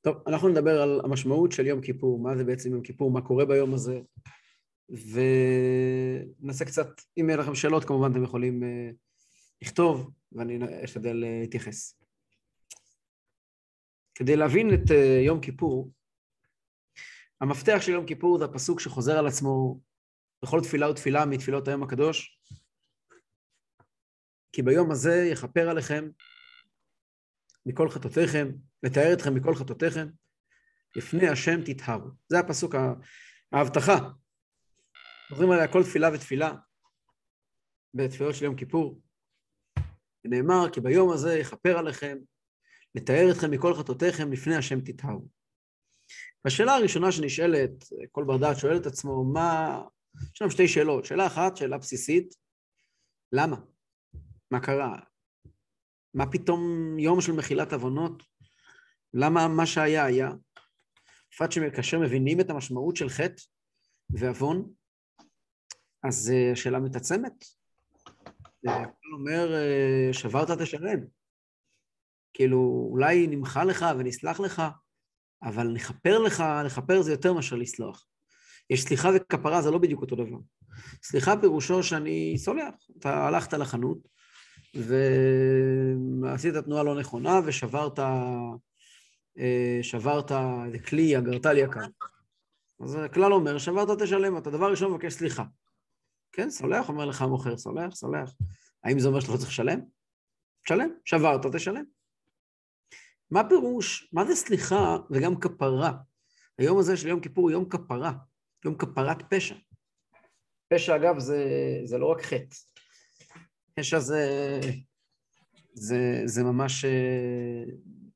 טוב, אנחנו נדבר על המשמעות של יום כיפור, מה זה בעצם יום כיפור, מה קורה ביום הזה, וננסה קצת, אם יהיה לכם שאלות, כמובן אתם יכולים uh, לכתוב, ואני אשתדל uh, להתייחס. כדי להבין את uh, יום כיפור, המפתח של יום כיפור זה הפסוק שחוזר על עצמו בכל תפילה ותפילה מתפילות היום הקדוש, כי ביום הזה יכפר עליכם מכל חטאותיכם, לתאר אתכם מכל חטאותיכם, לפני השם תטהרו. זה הפסוק, ההבטחה. מדברים עליה כל תפילה ותפילה בתפילות של יום כיפור. נאמר, כי ביום הזה יכפר עליכם, לתאר אתכם מכל חטאותיכם, לפני השם תטהרו. והשאלה הראשונה שנשאלת, כל בר דעת שואל את עצמו, מה... יש לנו שתי שאלות. שאלה אחת, שאלה בסיסית, למה? מה קרה? מה פתאום יום של מחילת עוונות? למה מה שהיה היה? בפרט שכאשר מבינים את המשמעות של חטא ועוון, אז אה, השאלה מתעצמת. הכל אומר, אה, שברת תשלם. כאילו, אולי נמחה לך ונסלח לך, אבל נכפר לך, לכפר זה יותר מאשר לסלוח. יש סליחה וכפרה, זה לא בדיוק אותו דבר. סליחה פירושו שאני סולח. אתה הלכת לחנות, ועשית תנועה לא נכונה, ושברת אה, שברת איזה כלי, אגרת לי יקר. אז הכלל אומר, שברת תשלם, אתה דבר ראשון מבקש סליחה. כן, סולח, אומר לך המוכר, סולח, סולח. האם זה אומר שאתה לא צריך לשלם? תשלם, שברת, תשלם. מה פירוש, מה זה סליחה וגם כפרה? היום הזה של יום כיפור הוא יום כפרה, יום כפרת פשע. פשע, אגב, זה, זה לא רק חטא. פשע זה, זה, זה ממש אה,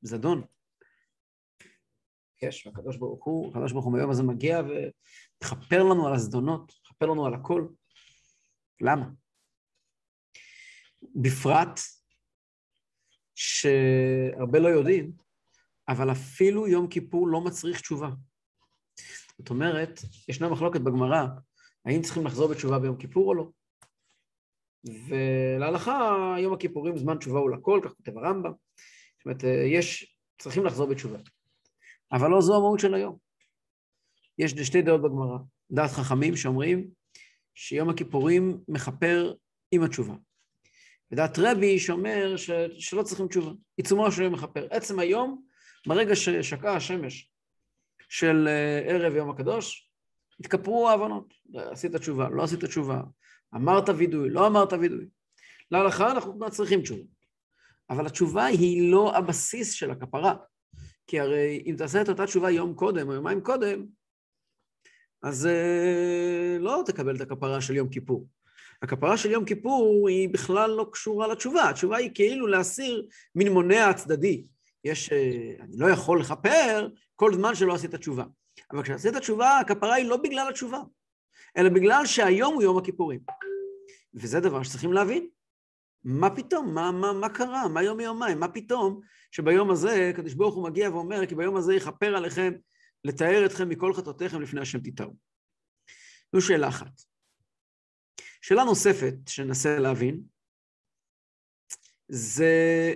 זדון. ביקש, והקדוש ברוך הוא, הקדוש ברוך הוא ביום הזה מגיע ומכפר לנו על הזדונות, מכפר לנו על הכל. למה? בפרט שהרבה לא יודעים, אבל אפילו יום כיפור לא מצריך תשובה. זאת אומרת, ישנה מחלוקת בגמרא, האם צריכים לחזור בתשובה ביום כיפור או לא? ולהלכה, יום הכיפורים זמן תשובה הוא לכל, כך כותב הרמב"ם. זאת אומרת, יש, צריכים לחזור בתשובה. אבל לא זו המהות של היום. יש שתי דעות בגמרא. דעת חכמים שאומרים שיום הכיפורים מכפר עם התשובה. ודעת רבי שאומר ש... שלא צריכים תשובה. עיצומו של יום מכפר. עצם היום, ברגע ששקעה השמש של אה, ערב יום הקדוש, התכפרו ההבנות. עשית תשובה, לא עשית תשובה, אמרת וידוי, לא אמרת וידוי. להלכה אנחנו צריכים תשובה. אבל התשובה היא לא הבסיס של הכפרה. כי הרי אם תעשה את אותה תשובה יום קודם או יומיים קודם, אז uh, לא תקבל את הכפרה של יום כיפור. הכפרה של יום כיפור היא בכלל לא קשורה לתשובה, התשובה היא כאילו להסיר מין מונע צדדי. יש, uh, אני לא יכול לכפר כל זמן שלא עשית תשובה. אבל כשעשית תשובה, הכפרה היא לא בגלל התשובה, אלא בגלל שהיום הוא יום הכיפורים. וזה דבר שצריכים להבין. מה פתאום? מה, מה, מה קרה? מה יום מיומיים? מה פתאום שביום הזה קדוש ברוך הוא מגיע ואומר, כי ביום הזה יכפר עליכם לתאר אתכם מכל חטאותיכם לפני השם תתארו. זו שאלה אחת. שאלה נוספת שננסה להבין, זה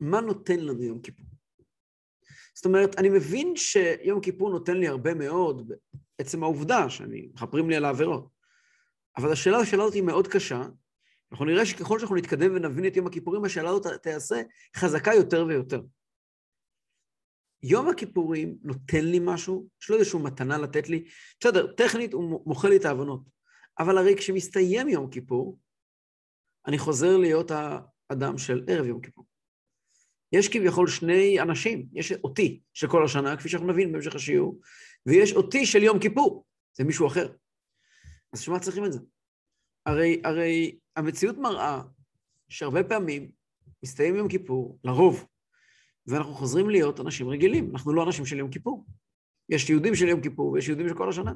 מה נותן לנו יום כיפור? זאת אומרת, אני מבין שיום כיפור נותן לי הרבה מאוד, בעצם העובדה שאני, מכפרים לי על העבירות. אבל השאלה, הזאת היא מאוד קשה. אנחנו נראה שככל שאנחנו נתקדם ונבין את יום הכיפורים, השאלה הזאת תיעשה חזקה יותר ויותר. יום הכיפורים נותן לי משהו, יש לו איזושהי מתנה לתת לי. בסדר, טכנית הוא מוחל לי את העוונות. אבל הרי כשמסתיים יום כיפור, אני חוזר להיות האדם של ערב יום כיפור. יש כביכול שני אנשים, יש אותי של כל השנה, כפי שאנחנו נבין בהמשך השיעור, ויש אותי של יום כיפור, זה מישהו אחר. אז בשביל מה צריכים את זה? הרי, הרי המציאות מראה שהרבה פעמים מסתיים יום כיפור, לרוב, ואנחנו חוזרים להיות אנשים רגילים. אנחנו לא אנשים של יום כיפור. יש יהודים של יום כיפור ויש יהודים של כל השנה.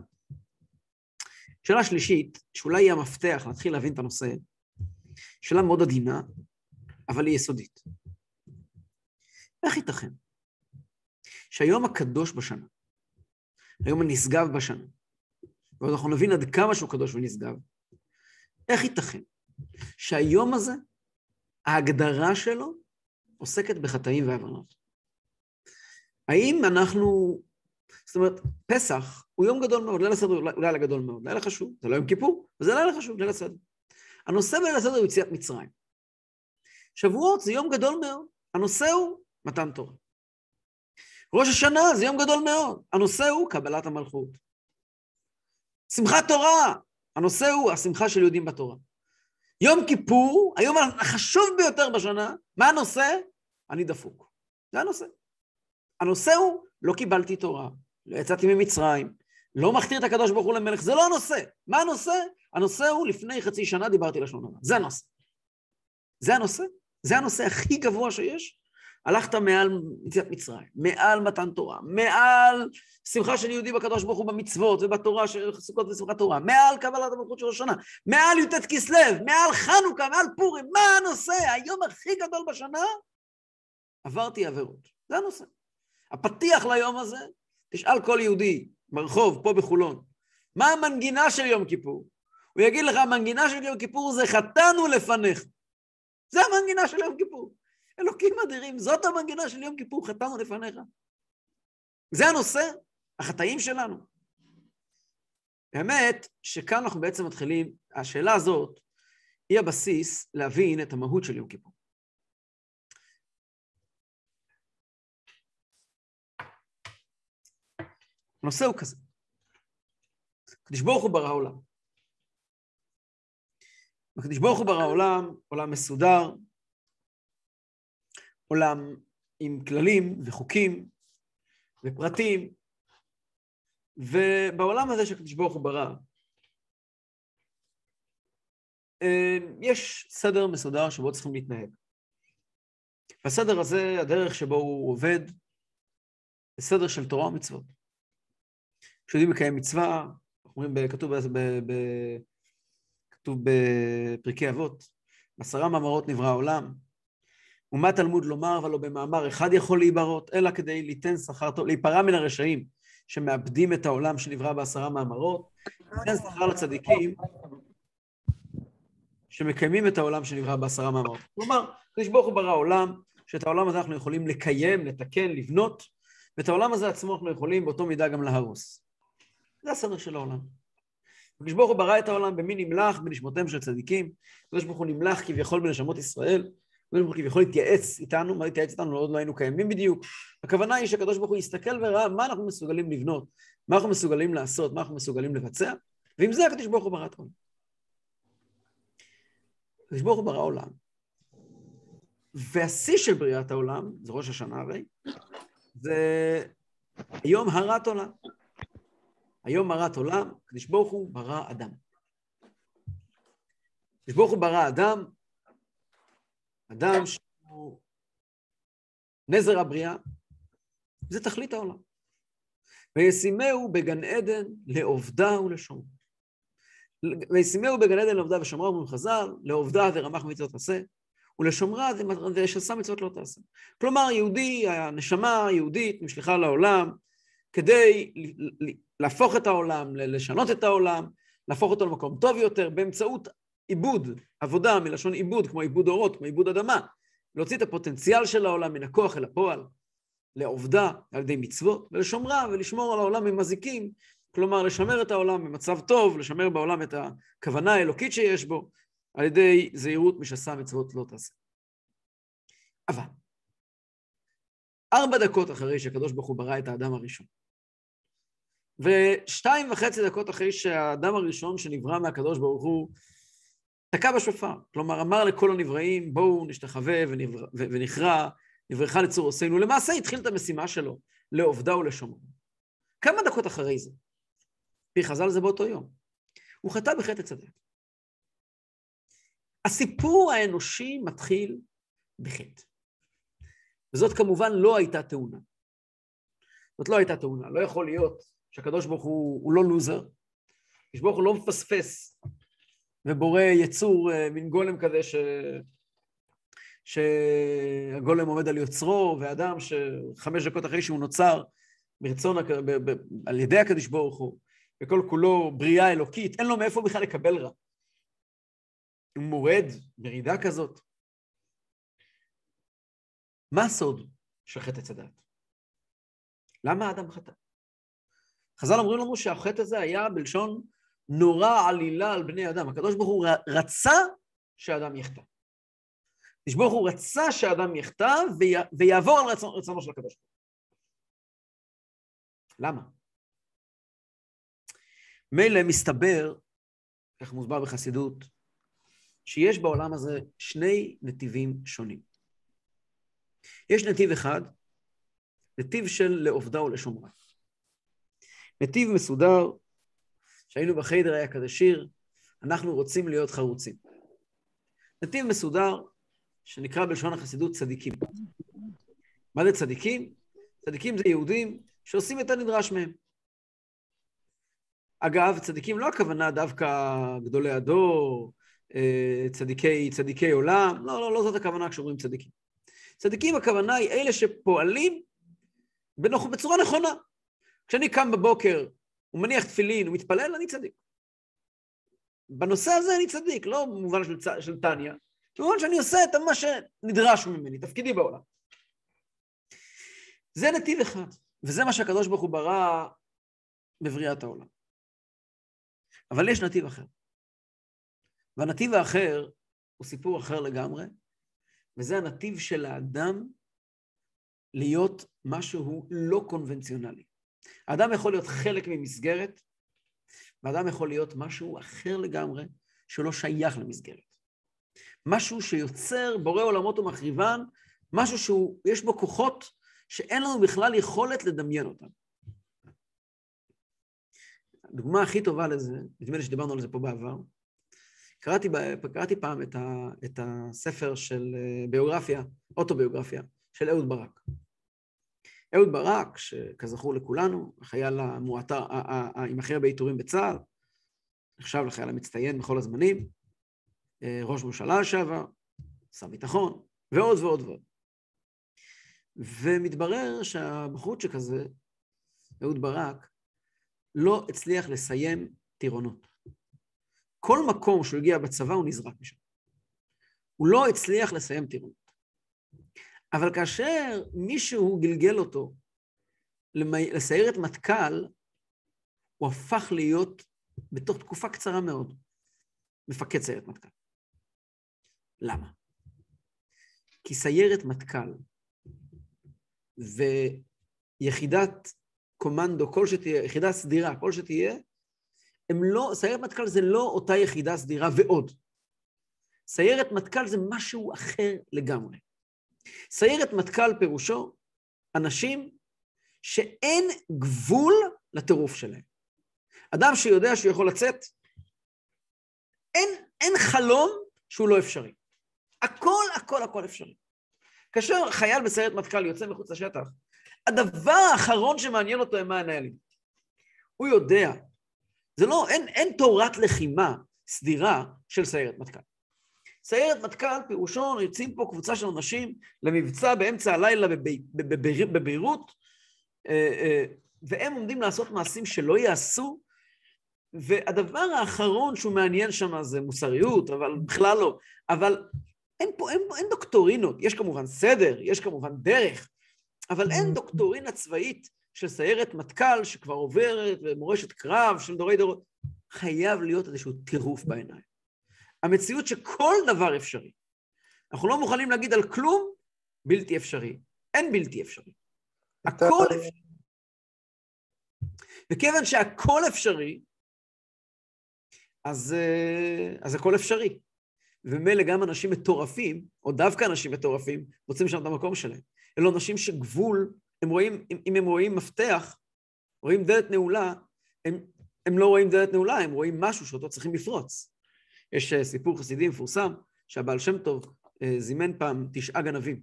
שאלה שלישית, שאולי היא המפתח להתחיל להבין את הנושא, שאלה מאוד עדינה, אבל היא יסודית. איך ייתכן שהיום הקדוש בשנה, היום הנשגב בשנה, ואנחנו נבין עד כמה שהוא קדוש ונשגב, איך ייתכן שהיום הזה, ההגדרה שלו עוסקת בחטאים ועוונות. האם אנחנו, זאת אומרת, פסח הוא יום גדול מאוד, ליל הסדר הוא לילה גדול מאוד, לילה חשוב, זה לא יום כיפור, וזה לילה חשוב, ליל הסדר. הנושא בליל הסדר הוא יציאת מצרים. שבועות זה יום גדול מאוד, הנושא הוא מתן תורה. ראש השנה זה יום גדול מאוד, הנושא הוא קבלת המלכות. שמחת תורה, הנושא הוא השמחה של יהודים בתורה. יום כיפור, היום החשוב ביותר בשנה, מה הנושא? אני דפוק. זה הנושא. הנושא הוא, לא קיבלתי תורה, לא יצאתי ממצרים, לא מכתיר את הקדוש ברוך הוא למלך, זה לא הנושא. מה הנושא? הנושא הוא, לפני חצי שנה דיברתי לשון הרע. זה הנושא. זה הנושא. זה הנושא הכי גבוה שיש. הלכת מעל יציאת מצרים, מעל מתן תורה, מעל שמחה של יהודי בקדוש ברוך הוא במצוות ובתורה של סוכות ושמחת תורה, מעל קבלת המלכות של השנה, מעל י"ט כסלו, מעל חנוכה, מעל פורים, מה הנושא? היום הכי גדול בשנה? עברתי עבירות. זה הנושא. הפתיח ליום הזה, תשאל כל יהודי ברחוב, פה בחולון, מה המנגינה של יום כיפור? הוא יגיד לך, המנגינה של יום כיפור זה חטאנו לפניך. זה המנגינה של יום כיפור. אלוקים אדירים, זאת המנגינה של יום כיפור, חטאנו לפניך. זה הנושא, החטאים שלנו. האמת שכאן אנחנו בעצם מתחילים, השאלה הזאת היא הבסיס להבין את המהות של יום כיפור. הנושא הוא כזה. הקדוש ברוך הוא ברא עולם. הקדוש ברוך הוא ברא עולם, עולם מסודר, עולם עם כללים וחוקים ופרטים, ובעולם הזה שהקדוש ברוך הוא ברא, אה, יש סדר מסודר שבו צריכים להתנהג. והסדר הזה, הדרך שבו הוא עובד, זה סדר של תורה ומצוות. כשיודעים לקיים מצווה, אומרים, כתוב, ב, ב, כתוב בפרקי אבות, בעשרה מאמרות נברא העולם, ומה תלמוד לומר, אבל לא במאמר אחד יכול להיברות, אלא כדי ליתן שכר טוב, להיפרע מן הרשעים שמאבדים את העולם שנברא בעשרה מאמרות, ליתן שכר לצדיקים שמקיימים את העולם שנברא בעשרה מאמרות. כלומר, הקדוש ברוך הוא ברא עולם, שאת העולם הזה אנחנו יכולים לקיים, לתקן, לבנות, ואת העולם הזה עצמו אנחנו יכולים באותו מידה גם להרוס. זה הסדר של העולם. הקדוש ברוך הוא ברא את העולם במי נמלך בנשמותיהם של צדיקים, הקדוש ברוך הוא נמלך כביכול בנשמות ישראל, הקדוש ברוך הוא כביכול התייעץ איתנו, מה להתייעץ איתנו? עוד לא היינו קיימים בדיוק. הכוונה היא שהקדוש ברוך הוא יסתכל וראה מה אנחנו מסוגלים לבנות, מה אנחנו מסוגלים לעשות, מה אנחנו מסוגלים לבצע, ועם זה הקדוש ברוך הוא ברא את העולם. הקדוש ברוך הוא ברא עולם, והשיא של בריאת העולם, זה ראש השנה הרי, זה יום הרת עולם. היום הרת עולם, הקדוש ברוך הוא ברא אדם. הקדוש ברוך הוא ברא אדם, אדם שהוא נזר הבריאה, זה תכלית העולם. וישימהו בגן עדן לעובדה ולשומרה. וישימהו בגן עדן לעובדה ושומרה, אומרים חז"ל, לעובדה ורמח מצוות עשה, ולשומרה ששם מצוות לא תעשה. כלומר, יהודי, הנשמה היהודית נשלחה לעולם כדי להפוך את העולם, לשנות את העולם, להפוך אותו למקום טוב יותר, באמצעות עיבוד, עבודה מלשון עיבוד, כמו עיבוד אורות, כמו עיבוד אדמה, להוציא את הפוטנציאל של העולם מן הכוח אל הפועל, לעובדה על ידי מצוות, ולשומרה ולשמור על העולם ממזיקים, כלומר לשמר את העולם במצב טוב, לשמר בעולם את הכוונה האלוקית שיש בו, על ידי זהירות משסה מצוות לא תעשה. אבל, ארבע דקות אחרי שהקדוש ברוך הוא ברא את האדם הראשון, ושתיים וחצי דקות אחרי שהאדם הראשון שנברא מהקדוש ברוך הוא תקע בשופר. כלומר, אמר לכל הנבראים, בואו נשתחווה ונכרע, נברכה לצור עושינו. למעשה התחיל את המשימה שלו, לעובדה ולשומרה. כמה דקות אחרי זה, פי חז"ל זה באותו יום, הוא חטא בחטא צדק. הסיפור האנושי מתחיל בחטא. וזאת כמובן לא הייתה תאונה. זאת לא הייתה תאונה. לא יכול להיות שהקדוש ברוך הוא, הוא לא לוזר, הקדוש ברוך הוא לא מפספס ובורא יצור אה, מין גולם כזה ש... שהגולם עומד על יוצרו, ואדם שחמש דקות אחרי שהוא נוצר ברצון, ב... ב... על ידי הקדוש ברוך הוא, וכל כולו בריאה אלוקית, אין לו מאיפה בכלל לקבל רע. הוא מורד מרידה כזאת. מה הסוד של חטא עץ הדעת? למה האדם חטא? חז"ל אומרים לנו שהחטא הזה היה בלשון נורא עלילה על בני אדם. הקדוש ברוך הוא רצה שאדם יחטא. הקדוש ברוך הוא רצה שאדם יחטא ויעבור על רצונו, רצונו של הקדוש ברוך. למה? מילא מסתבר, כך מוסבר בחסידות, שיש בעולם הזה שני נתיבים שונים. יש נתיב אחד, נתיב של לעובדה ולשומרה. נתיב מסודר, שהיינו בחיידר היה כזה שיר, אנחנו רוצים להיות חרוצים. נתיב מסודר, שנקרא בלשון החסידות צדיקים. מה זה צדיקים? צדיקים זה יהודים שעושים את הנדרש מהם. אגב, צדיקים לא הכוונה דווקא גדולי הדור, אה, צדיקי, צדיקי עולם, לא, לא, לא זאת הכוונה כשאומרים צדיקים. צדיקים הכוונה היא אלה שפועלים בצורה נכונה. כשאני קם בבוקר ומניח תפילין ומתפלל, אני צדיק. בנושא הזה אני צדיק, לא במובן של, של טניה, במובן שאני עושה את מה שנדרש ממני, תפקידי בעולם. זה נתיב אחד, וזה מה שהקדוש ברוך הוא ברא בבריאת העולם. אבל יש נתיב אחר. והנתיב האחר הוא סיפור אחר לגמרי, וזה הנתיב של האדם להיות משהו לא קונבנציונלי. האדם יכול להיות חלק ממסגרת, ואדם יכול להיות משהו אחר לגמרי, שלא שייך למסגרת. משהו שיוצר בורא עולמות ומחריבן, משהו שיש בו כוחות שאין לנו בכלל יכולת לדמיין אותם. הדוגמה הכי טובה לזה, נדמה לי שדיברנו על זה פה בעבר, קראתי, קראתי פעם את, ה, את הספר של אה, ביוגרפיה, אוטוביוגרפיה, של אהוד ברק. אהוד ברק, שכזכור לכולנו, החייל המועטר, עם הכי הרבה עיטורים בצה"ל, נחשב לחייל המצטיין בכל הזמנים, אה, ראש ממשלה לשעבר, שר ביטחון, ועוד ועוד ועוד. ומתברר שהבחורצ'יק הזה, אהוד ברק, לא הצליח לסיים טירונות. כל מקום שהוא הגיע בצבא הוא נזרק משם. הוא לא הצליח לסיים טירונות. אבל כאשר מישהו גלגל אותו לסיירת מטכ"ל, הוא הפך להיות, בתוך תקופה קצרה מאוד, מפקד סיירת מטכ"ל. למה? כי סיירת מטכ"ל ויחידת קומנדו, כל שתהיה, יחידה סדירה, כל שתהיה, הם לא, סיירת מטכ"ל זה לא אותה יחידה סדירה ועוד. סיירת מטכ"ל זה משהו אחר לגמרי. סיירת מטכ"ל פירושו אנשים שאין גבול לטירוף שלהם. אדם שיודע שהוא יכול לצאת, אין, אין חלום שהוא לא אפשרי. הכל, הכל, הכל אפשרי. כאשר חייל בסיירת מטכ"ל יוצא מחוץ לשטח, הדבר האחרון שמעניין אותו הם מה הנהלים. הוא יודע, זה לא, אין, אין תורת לחימה סדירה של סיירת מטכ"ל. סיירת מטכ"ל, פירושו, יוצאים פה קבוצה של אנשים למבצע באמצע הלילה בביירות, אה, אה, והם עומדים לעשות מעשים שלא יעשו, והדבר האחרון שהוא מעניין שם זה מוסריות, אבל בכלל לא. אבל אין פה, אין, אין דוקטורינות, יש כמובן סדר, יש כמובן דרך, אבל אין דוקטורינה צבאית של סיירת מטכ"ל שכבר עוברת, ומורשת קרב של דורי דורות. חייב להיות איזשהו טירוף בעיניים. המציאות שכל דבר אפשרי. אנחנו לא מוכנים להגיד על כלום בלתי אפשרי. אין בלתי אפשרי. הכל אפשרי. וכיוון שהכל אפשרי, אז, אה, אז הכל אפשרי. ומילא גם אנשים מטורפים, או דווקא אנשים מטורפים, רוצים שם את המקום שלהם. אלו אנשים שגבול, הם רואים, אם הם רואים מפתח, רואים דלת נעולה, הם, הם לא רואים דלת נעולה, הם רואים משהו שאותו צריכים לפרוץ. יש אה, סיפור חסידי מפורסם, שהבעל שם טוב אה, זימן פעם תשעה גנבים,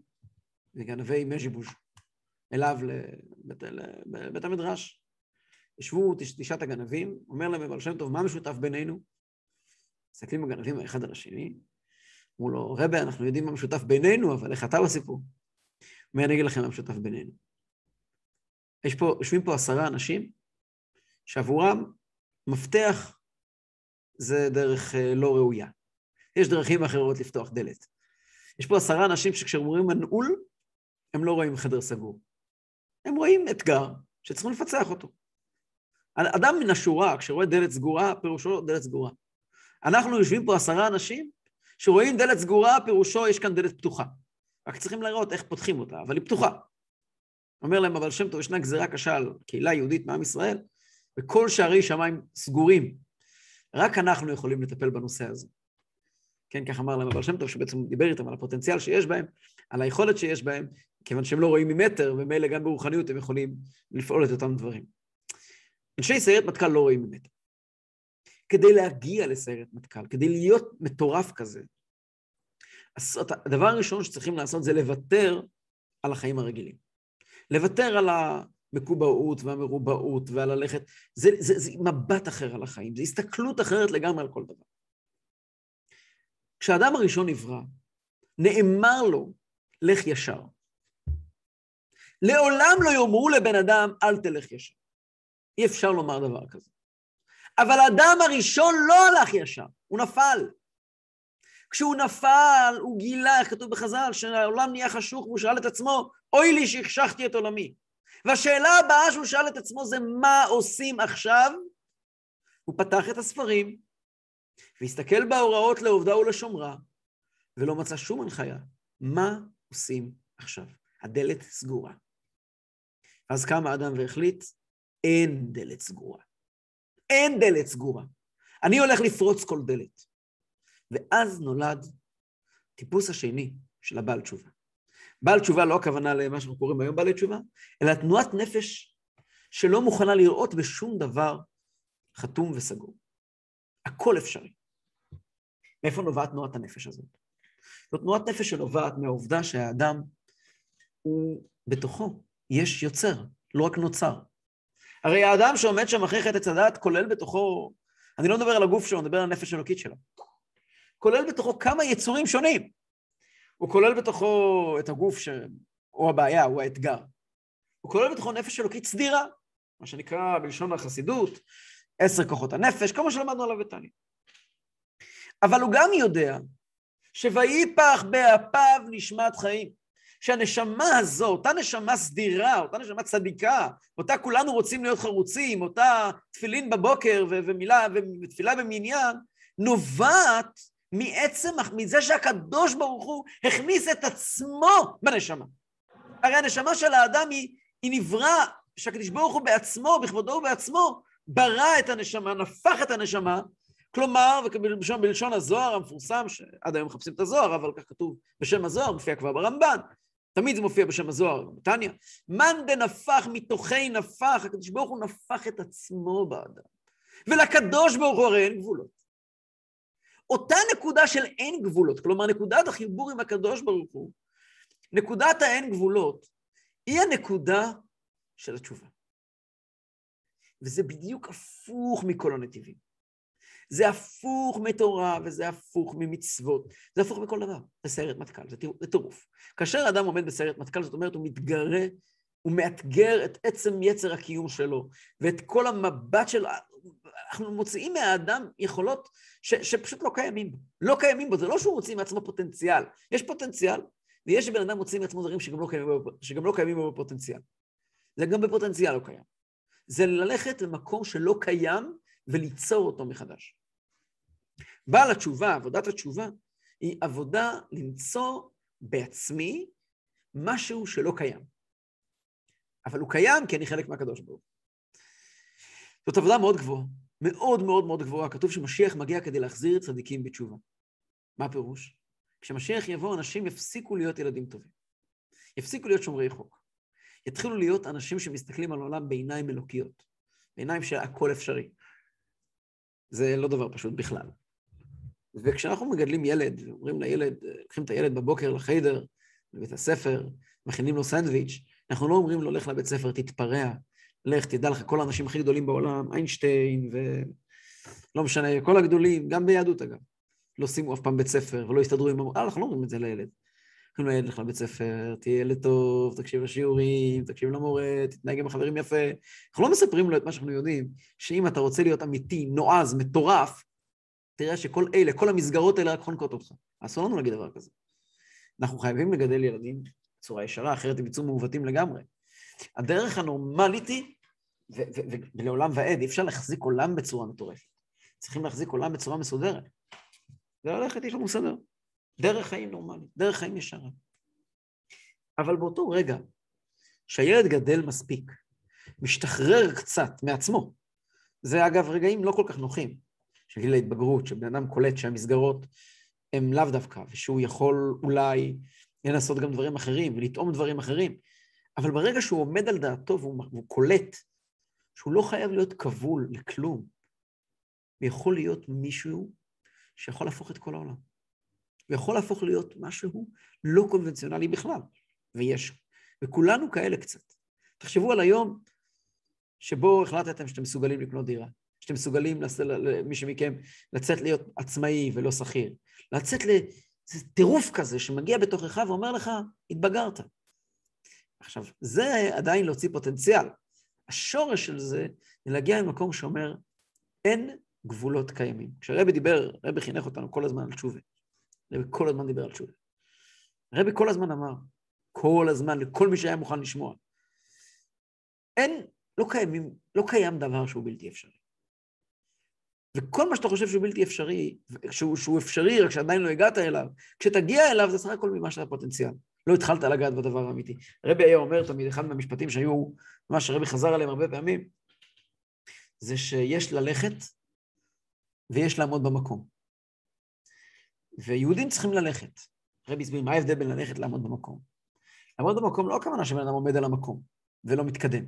גנבי מז'יבוז', אליו לבית, לבית המדרש. ישבו תש, תשעת הגנבים, אומר להם הבעל שם טוב, מה משותף בינינו? מסתכלים הגנבים האחד על השני, אמרו לו, רבה, אנחנו יודעים מה משותף בינינו, אבל איך אתה בסיפור? אומר, אני אגיד לכם מה משותף בינינו. יש פה, יושבים פה עשרה אנשים, שעבורם מפתח זה דרך אה, לא ראויה. יש דרכים אחרות לפתוח דלת. יש פה עשרה אנשים שכשאומרים מנעול, הם לא רואים חדר סגור. הם רואים אתגר שצריכים לפצח אותו. אדם מן השורה, כשרואה דלת סגורה, פירושו דלת סגורה. אנחנו יושבים פה עשרה אנשים שרואים דלת סגורה, פירושו יש כאן דלת פתוחה. רק צריכים לראות איך פותחים אותה, אבל היא פתוחה. אומר להם, אבל שם טוב, ישנה גזירה קשה על קהילה יהודית מעם ישראל, וכל שערי שמיים סגורים. רק אנחנו יכולים לטפל בנושא הזה. כן, כך אמר להם הבעל שם טוב, שבעצם דיבר איתם על הפוטנציאל שיש בהם, על היכולת שיש בהם, כיוון שהם לא רואים ממטר, ומילא גם ברוחניות הם יכולים לפעול את אותם דברים. אנשי סיירת מטכ"ל לא רואים ממטר. כדי להגיע לסיירת מטכ"ל, כדי להיות מטורף כזה, הדבר הראשון שצריכים לעשות זה לוותר על החיים הרגילים. לוותר על המקובעות והמרובעות ועל ללכת, זה, זה, זה מבט אחר על החיים, זה הסתכלות אחרת לגמרי על כל דבר. כשהאדם הראשון נברא, נאמר לו, לך ישר. לעולם לא יאמרו לבן אדם, אל תלך ישר. אי אפשר לומר דבר כזה. אבל האדם הראשון לא הלך ישר, הוא נפל. כשהוא נפל, הוא גילה, איך כתוב בחז"ל, שהעולם נהיה חשוך, והוא שאל את עצמו, אוי לי שהחשכתי את עולמי. והשאלה הבאה שהוא שאל את עצמו זה, מה עושים עכשיו? הוא פתח את הספרים, והסתכל בהוראות לעובדה ולשומרה, ולא מצא שום הנחיה. מה עושים עכשיו? הדלת סגורה. אז קם האדם והחליט, אין דלת סגורה. אין דלת סגורה. אני הולך לפרוץ כל דלת. ואז נולד טיפוס השני של הבעל תשובה. בעל תשובה לא הכוונה למה שאנחנו קוראים היום בעלי תשובה, אלא תנועת נפש שלא מוכנה לראות בשום דבר חתום וסגור. הכל אפשרי. מאיפה נובעת תנועת הנפש הזאת? זו תנועת נפש שנובעת מהעובדה שהאדם הוא בתוכו, יש יוצר, לא רק נוצר. הרי האדם שעומד שם אחרי חטא צדת כולל בתוכו, אני לא מדבר על הגוף שלו, אני מדבר על הנפש האלוקית שלו. כולל בתוכו כמה יצורים שונים. הוא כולל בתוכו את הגוף ש... או הבעיה, הוא האתגר. הוא כולל בתוכו נפש אלוקית סדירה, מה שנקרא בלשון החסידות, עשר כוחות הנפש, כמו שלמדנו עליו בתניא. אבל הוא גם יודע שויפח באפיו נשמת חיים. שהנשמה הזו, אותה נשמה סדירה, אותה נשמה צדיקה, אותה כולנו רוצים להיות חרוצים, אותה תפילין בבוקר ומילה ותפילה במניין, נובעת מעצם, מזה שהקדוש ברוך הוא הכניס את עצמו בנשמה. הרי הנשמה של האדם היא, היא נברא, שהקדוש ברוך הוא בעצמו, בכבודו ובעצמו, ברא את הנשמה, נפח את הנשמה, כלומר, ובלשון בלשון הזוהר המפורסם, שעד היום מחפשים את הזוהר, אבל כך כתוב בשם הזוהר, מופיע כבר ברמב"ן, תמיד זה מופיע בשם הזוהר, בתניא. מאן דנפח מתוכי נפח, הקדוש ברוך הוא נפח את עצמו באדם. ולקדוש ברוך הוא הרי אין גבולות. אותה נקודה של אין גבולות, כלומר נקודת החיבור עם הקדוש ברוך הוא, נקודת האין גבולות, היא הנקודה של התשובה. וזה בדיוק הפוך מכל הנתיבים. זה הפוך מתורה וזה הפוך ממצוות, זה הפוך מכל דבר, זה סיירת מטכ"ל, זה טירוף. כאשר אדם עומד בסיירת מטכ"ל, זאת אומרת, הוא מתגרה, הוא מאתגר את עצם יצר הקיום שלו, ואת כל המבט של... אנחנו מוציאים מהאדם יכולות ש, שפשוט לא קיימים בו. לא קיימים בו, זה לא שהוא מוציא מעצמו פוטנציאל. יש פוטנציאל, ויש שבן אדם מוציא מעצמו דברים שגם לא קיימים בו, שגם לא קיימים בו בפוטנציאל. זה גם בפוטנציאל לא קיים. זה ללכת למקום שלא קיים וליצור אותו מחדש. בעל התשובה, עבודת התשובה, היא עבודה למצוא בעצמי משהו שלא קיים. אבל הוא קיים כי אני חלק מהקדוש ברוך הוא. זאת עבודה מאוד גבוהה, מאוד מאוד מאוד גבוהה. כתוב שמשיח מגיע כדי להחזיר צדיקים בתשובה. מה הפירוש? כשמשיח יבוא, אנשים יפסיקו להיות ילדים טובים. יפסיקו להיות שומרי חוק. יתחילו להיות אנשים שמסתכלים על העולם בעיניים אלוקיות, בעיניים שהכל אפשרי. זה לא דבר פשוט בכלל. וכשאנחנו מגדלים ילד, אומרים לילד, לוקחים את הילד בבוקר לחיידר, לבית הספר, מכינים לו סנדוויץ', אנחנו לא אומרים לו, לך לבית ספר, תתפרע, לך, תדע לך, כל האנשים הכי גדולים בעולם, איינשטיין ולא משנה, כל הגדולים, גם ביהדות אגב, לא שימו אף פעם בית ספר ולא הסתדרו עם... אה, אנחנו לא אומרים את זה לילד. אומרים לילד, לך לבית ספר, תהיה ילד טוב, תקשיב לשיעורים, תקשיב למורה, תתנהג עם החברים יפה. אנחנו לא מספרים לו את מה שאנחנו יודעים, שאם אתה רוצה להיות אמיתי, נועז, מטורף, תראה שכל אלה, כל המסגרות האלה רק חונקות אותך. אסור לנו להגיד דבר כזה. אנחנו חייבים לגדל ילדים בצורה ישרה, אחרת הם יצאו מעוותים לגמרי. הדרך הנורמלית היא, ולעולם ועד, אי אפשר להחזיק עולם בצורה מטורפת. צריכים להחזיק עולם בצורה מסודרת. וללכת יש לנו מסדר. דרך חיים נורמלית, דרך חיים ישרה. אבל באותו רגע שהילד גדל מספיק, משתחרר קצת מעצמו, זה אגב רגעים לא כל כך נוחים, של גיל ההתבגרות, שבן אדם קולט שהמסגרות הם לאו דווקא, ושהוא יכול אולי לנסות גם דברים אחרים ולטעום דברים אחרים, אבל ברגע שהוא עומד על דעתו והוא, והוא קולט שהוא לא חייב להיות כבול לכלום, הוא יכול להיות מישהו שיכול להפוך את כל העולם. הוא יכול להפוך להיות משהו לא קונבנציונלי בכלל, ויש. וכולנו כאלה קצת. תחשבו על היום שבו החלטתם שאתם מסוגלים לקנות דירה, שאתם מסוגלים, למי שמכם, לצאת להיות עצמאי ולא שכיר. לצאת לאיזה טירוף כזה שמגיע בתוכך ואומר לך, התבגרת. עכשיו, זה עדיין להוציא פוטנציאל. השורש של זה, זה להגיע למקום שאומר, אין גבולות קיימים. כשהרבי דיבר, הרבי חינך אותנו כל הזמן על תשובה. הרבי כל הזמן דיבר על תשובה. הרבי כל הזמן אמר, כל הזמן, לכל מי שהיה מוכן לשמוע, אין, לא קיימים, לא קיים דבר שהוא בלתי אפשרי. וכל מה שאתה חושב שהוא בלתי אפשרי, שהוא, שהוא אפשרי, רק שעדיין לא הגעת אליו, כשתגיע אליו זה סך הכל ממה שאתה פוטנציאל. לא התחלת לגעת בדבר האמיתי. רבי היה אומר תמיד, אחד מהמשפטים שהיו, מה שרבי חזר עליהם הרבה פעמים, זה שיש ללכת ויש לעמוד במקום. ויהודים צריכים ללכת. רבי הסביר, מה ההבדל בין ללכת לעמוד במקום? לעמוד במקום לא הכוונה שבן אדם עומד על המקום ולא מתקדם.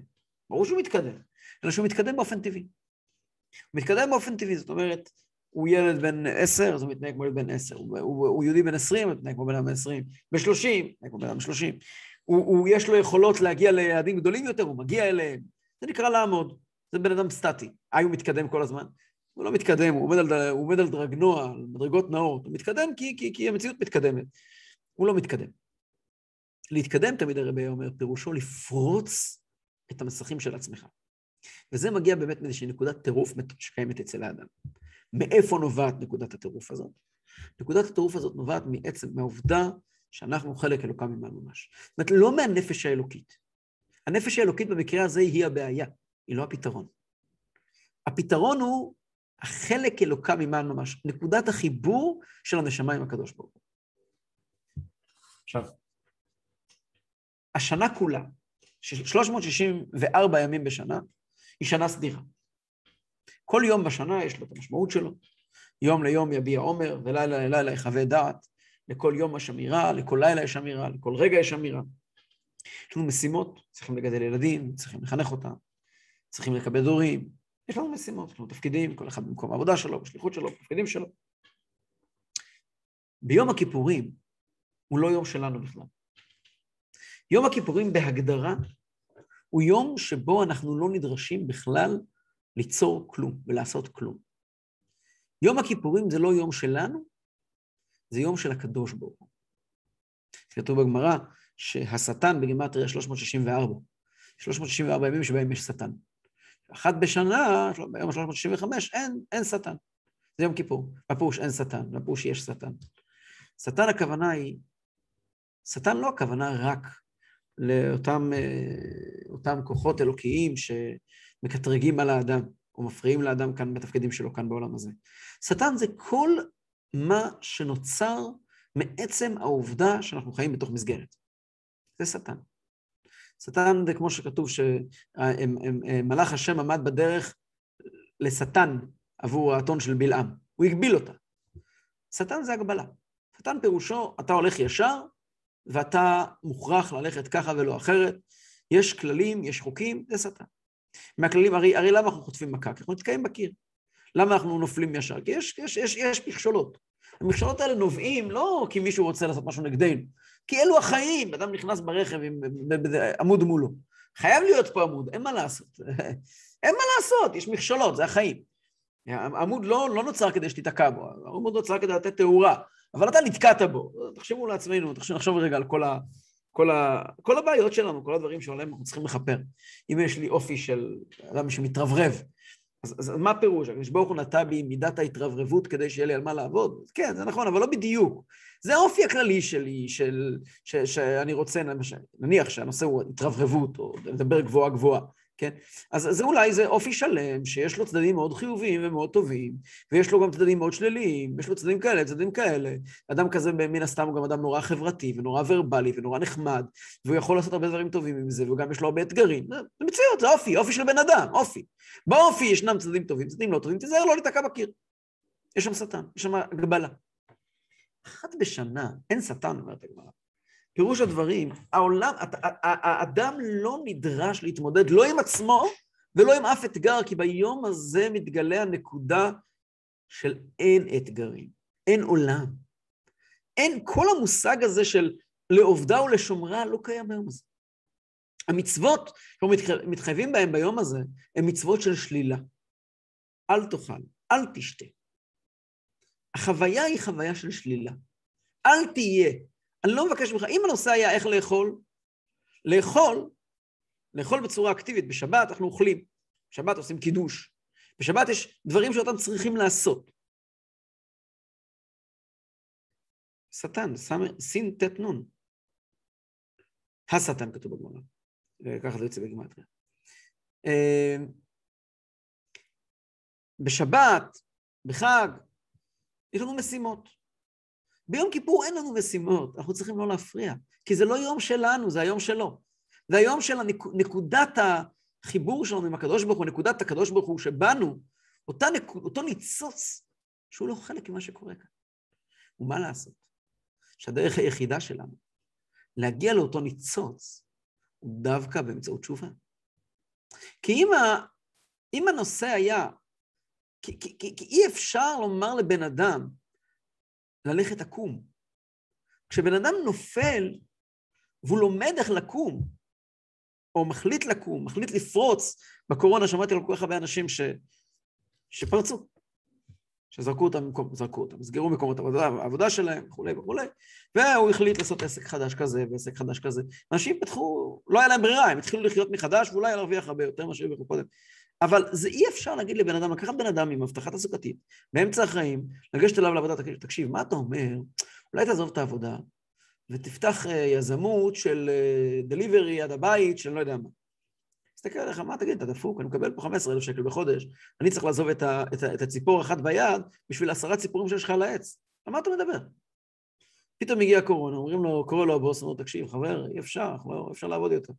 ברור שהוא מתקדם, אלא שהוא מתקדם באופן טבעי. הוא מתקדם באופן טבעי, זאת אומרת, הוא ילד בן עשר, אז הוא מתנהג כמו ילד בן עשר. הוא, הוא, הוא יהודי בן עשרים, הוא מתנהג כמו בן אדם בן עשרים. בשלושים, מתנהג כמו בן אדם בן שלושים. יש לו יכולות להגיע ליעדים גדולים יותר, הוא מגיע אליהם. זה נקרא לעמוד. זה בן אדם סטטי. אה, הוא מתקדם כל הזמן? הוא לא מתקדם, הוא עומד על, הוא עומד על דרגנוע, על מדרגות נאות. הוא מתקדם כי, כי, כי המציאות מתקדמת. הוא לא מתקדם. להתקדם, תמיד הרבי אומר, פירושו לפרוץ את המסכים של עצמך. וזה מגיע באמת מאיזושהי נקודת טירוף שקיימת אצל האדם. מאיפה נובעת נקודת הטירוף הזאת? נקודת הטירוף הזאת נובעת מעצם, מהעובדה שאנחנו חלק אלוקם ממנו ממש. זאת אומרת, לא מהנפש האלוקית. הנפש האלוקית במקרה הזה היא הבעיה, היא לא הפתרון. הפתרון הוא החלק אלוקם ממנו ממש, נקודת החיבור של הנשמה עם הקדוש ברוך הוא. עכשיו, השנה כולה, 364 ימים בשנה, היא שנה סדירה. כל יום בשנה יש לו את המשמעות שלו. יום ליום יביע עומר, ולילה ללילה יחווה דעת. לכל יום יש אמירה, לכל לילה יש אמירה, לכל רגע יש אמירה. יש לנו משימות, צריכים לגדל ילדים, צריכים לחנך אותם, צריכים לקבל דורים. יש לנו משימות, יש לנו תפקידים, כל אחד במקום העבודה שלו, בשליחות שלו, בתפקידים שלו. ביום הכיפורים הוא לא יום שלנו בכלל. יום הכיפורים בהגדרה הוא יום שבו אנחנו לא נדרשים בכלל ליצור כלום ולעשות כלום. יום הכיפורים זה לא יום שלנו, זה יום של הקדוש ברוך הוא. כתוב בגמרא שהשטן בגימטריה 364. 364 ימים שבהם יש שטן. אחת בשנה, ביום ה-365, אין, אין שטן. זה יום כיפור. בפירוש אין שטן, בפירוש יש שטן. שטן הכוונה היא, שטן לא הכוונה רק לאותם אה, כוחות אלוקיים שמקטרגים על האדם, או מפריעים לאדם כאן בתפקידים שלו, כאן בעולם הזה. שטן זה כל מה שנוצר מעצם העובדה שאנחנו חיים בתוך מסגרת. זה שטן. שטן זה כמו שכתוב שמלאך השם עמד בדרך לשטן עבור האתון של בלעם. הוא הגביל אותה. שטן זה הגבלה. שטן פירושו, אתה הולך ישר, ואתה מוכרח ללכת ככה ולא אחרת. יש כללים, יש חוקים, זה שטן. מהכללים, הרי, הרי למה אנחנו חוטפים מכה? כי אנחנו נתקעים בקיר. למה אנחנו נופלים ישר? כי יש, יש, יש, יש מכשולות. המכשולות האלה נובעים לא כי מישהו רוצה לעשות משהו נגדנו, כי אלו החיים, אדם נכנס ברכב עם עמוד מולו. חייב להיות פה עמוד, אין מה לעשות. אין מה לעשות, יש מכשולות, זה החיים. עמוד לא, לא נוצר כדי שתיתקע בו, עמוד נוצר כדי לתת תאורה, אבל אתה נתקעת בו. תחשבו לעצמנו, תחשבו, נחשוב רגע על כל, כל, ה, כל הבעיות שלנו, כל הדברים שעליהם אנחנו צריכים לכפר. אם יש לי אופי של אדם שמתרברב, אז, אז מה הפירוש? הקדוש ברוך הוא נטע בי מידת ההתרברבות כדי שיהיה לי על מה לעבוד? כן, זה נכון, אבל לא בדיוק. זה האופי הכללי שלי, של, ש, שאני רוצה, נניח שהנושא הוא התרברבות, או לדבר גבוהה גבוהה. כן? אז זה אולי זה אופי שלם, שיש לו צדדים מאוד חיוביים ומאוד טובים, ויש לו גם צדדים מאוד שליליים, יש לו צדדים כאלה, צדדים כאלה. אדם כזה, מן הסתם, הוא גם אדם נורא חברתי, ונורא ורבלי, ונורא נחמד, והוא יכול לעשות הרבה דברים טובים עם זה, וגם יש לו הרבה אתגרים. זה מציאות, זה אופי, אופי של בן אדם, אופי. באופי ישנם צדדים טובים, צדדים לא טובים, תיזהר לא להיתקע בקיר. יש שם שטן, יש שם הגבלה. אחת בשנה, אין שטן, אומרת הגמרא. פירוש הדברים, העולם, האדם לא נדרש להתמודד לא עם עצמו ולא עם אף אתגר, כי ביום הזה מתגלה הנקודה של אין אתגרים, אין עולם. אין, כל המושג הזה של לעובדה ולשומרה לא קיים ביום הזה. המצוות שאנחנו מתחייבים בהן ביום הזה, הן מצוות של שלילה. אל תאכל, אל תשתה. החוויה היא חוויה של שלילה. אל תהיה, אני לא מבקש ממך, אם הנושא היה איך לאכול, לאכול, לאכול בצורה אקטיבית, בשבת אנחנו אוכלים, בשבת עושים קידוש, בשבת יש דברים שאותם צריכים לעשות. שטן, סין טט נון. השטן כתוב בגמרא, ככה זה יוצא בגימטריה. אה, בשבת, בחג, יש לנו משימות. ביום כיפור אין לנו משימות, אנחנו צריכים לא להפריע, כי זה לא יום שלנו, זה היום שלו. זה היום של נקודת החיבור שלנו עם הקדוש ברוך הוא, נקודת הקדוש ברוך הוא שבנו, אותה נקוד, אותו ניצוץ, שהוא לא חלק ממה שקורה כאן. ומה לעשות? שהדרך היחידה שלנו להגיע לאותו ניצוץ הוא דווקא באמצעות תשובה. כי אם, ה, אם הנושא היה, כי, כי, כי, כי אי אפשר לומר לבן אדם, ללכת עקום. כשבן אדם נופל והוא לומד איך לקום, או מחליט לקום, מחליט לפרוץ, בקורונה שמעתי על כל כך הרבה אנשים ש... שפרצו, שזרקו אותם במקום, זרקו אותם, סגרו מקומות עבודה, העבודה שלהם וכולי וכולי, והוא החליט לעשות עסק חדש כזה ועסק חדש כזה. אנשים פתחו, לא היה להם ברירה, הם התחילו לחיות מחדש ואולי להרוויח הרבה יותר מאשר שהרוויחו קודם. אבל זה אי אפשר להגיד לבן אדם, לקחת בן אדם עם הבטחה תעסוקתית, באמצע החיים, לגשת אליו לעבודה, תקשיב, מה אתה אומר? אולי תעזוב את העבודה ותפתח uh, יזמות של דליברי uh, עד הבית, של לא יודע מה. תסתכל עליך, מה תגיד, אתה דפוק, אני מקבל פה 15,000 שקל בחודש, אני צריך לעזוב את, ה, את, ה, את הציפור אחת ביד בשביל עשרה ציפורים שיש לך על העץ. על מה אתה מדבר? פתאום הגיע הקורונה, אומרים לו, קורא לו הבוס, אומר לו, תקשיב, חבר, אי אפשר, לא, אי אפשר לעבוד יותר.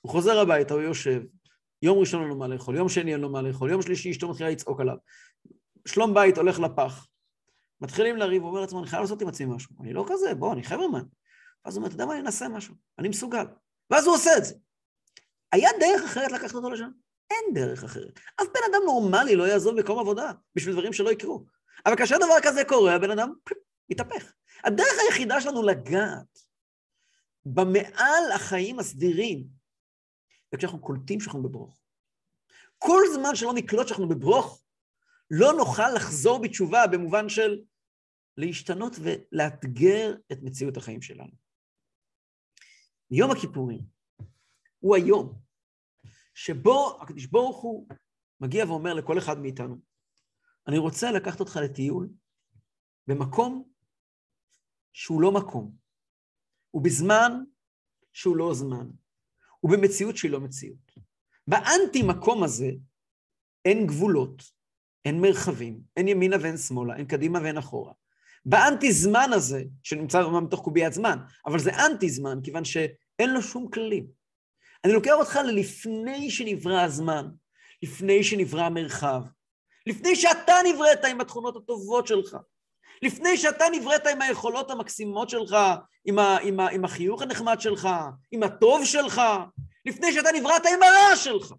הוא חוזר הביתה, הוא יושב, יום ראשון אין לו מה לאכול, יום שני אין לו מה לאכול, יום שלישי אשתו מתחילה לצעוק עליו. שלום בית הולך לפח. מתחילים לריב, הוא אומר לעצמו, אני חייב לעשות עם עצמי משהו. אני לא כזה, בוא, אני חברמן. ואז הוא אומר, אתה יודע מה, אני אנסה משהו, אני מסוגל. ואז הוא עושה את זה. היה דרך אחרת לקחת אותו לשם? אין דרך אחרת. אף בן אדם נורמלי לא יעזוב מקום עבודה בשביל דברים שלא יקרו. אבל כאשר דבר כזה קורה, הבן אדם מתהפך. הדרך היחידה שלנו לגעת במעל החיים הסדירים וכשאנחנו קולטים שאנחנו בברוך. כל זמן שלא נקלוט שאנחנו בברוך, לא נוכל לחזור בתשובה במובן של להשתנות ולאתגר את מציאות החיים שלנו. יום הכיפורים הוא היום שבו הקדוש ברוך הוא מגיע ואומר לכל אחד מאיתנו, אני רוצה לקחת אותך לטיול במקום שהוא לא מקום, ובזמן שהוא לא זמן, ובמציאות שהיא לא מציאות. באנטי מקום הזה אין גבולות, אין מרחבים, אין ימינה ואין שמאלה, אין קדימה ואין אחורה. באנטי זמן הזה, שנמצא אומנם בתוך קוביית זמן, אבל זה אנטי זמן, כיוון שאין לו שום כללים. אני לוקח אותך ללפני שנברא הזמן, לפני שנברא המרחב, לפני שאתה נבראת עם התכונות הטובות שלך, לפני שאתה נבראת עם היכולות המקסימות שלך, עם, ה, עם, ה, עם החיוך הנחמד שלך, עם הטוב שלך, לפני שאתה נבראת עם הרע שלך.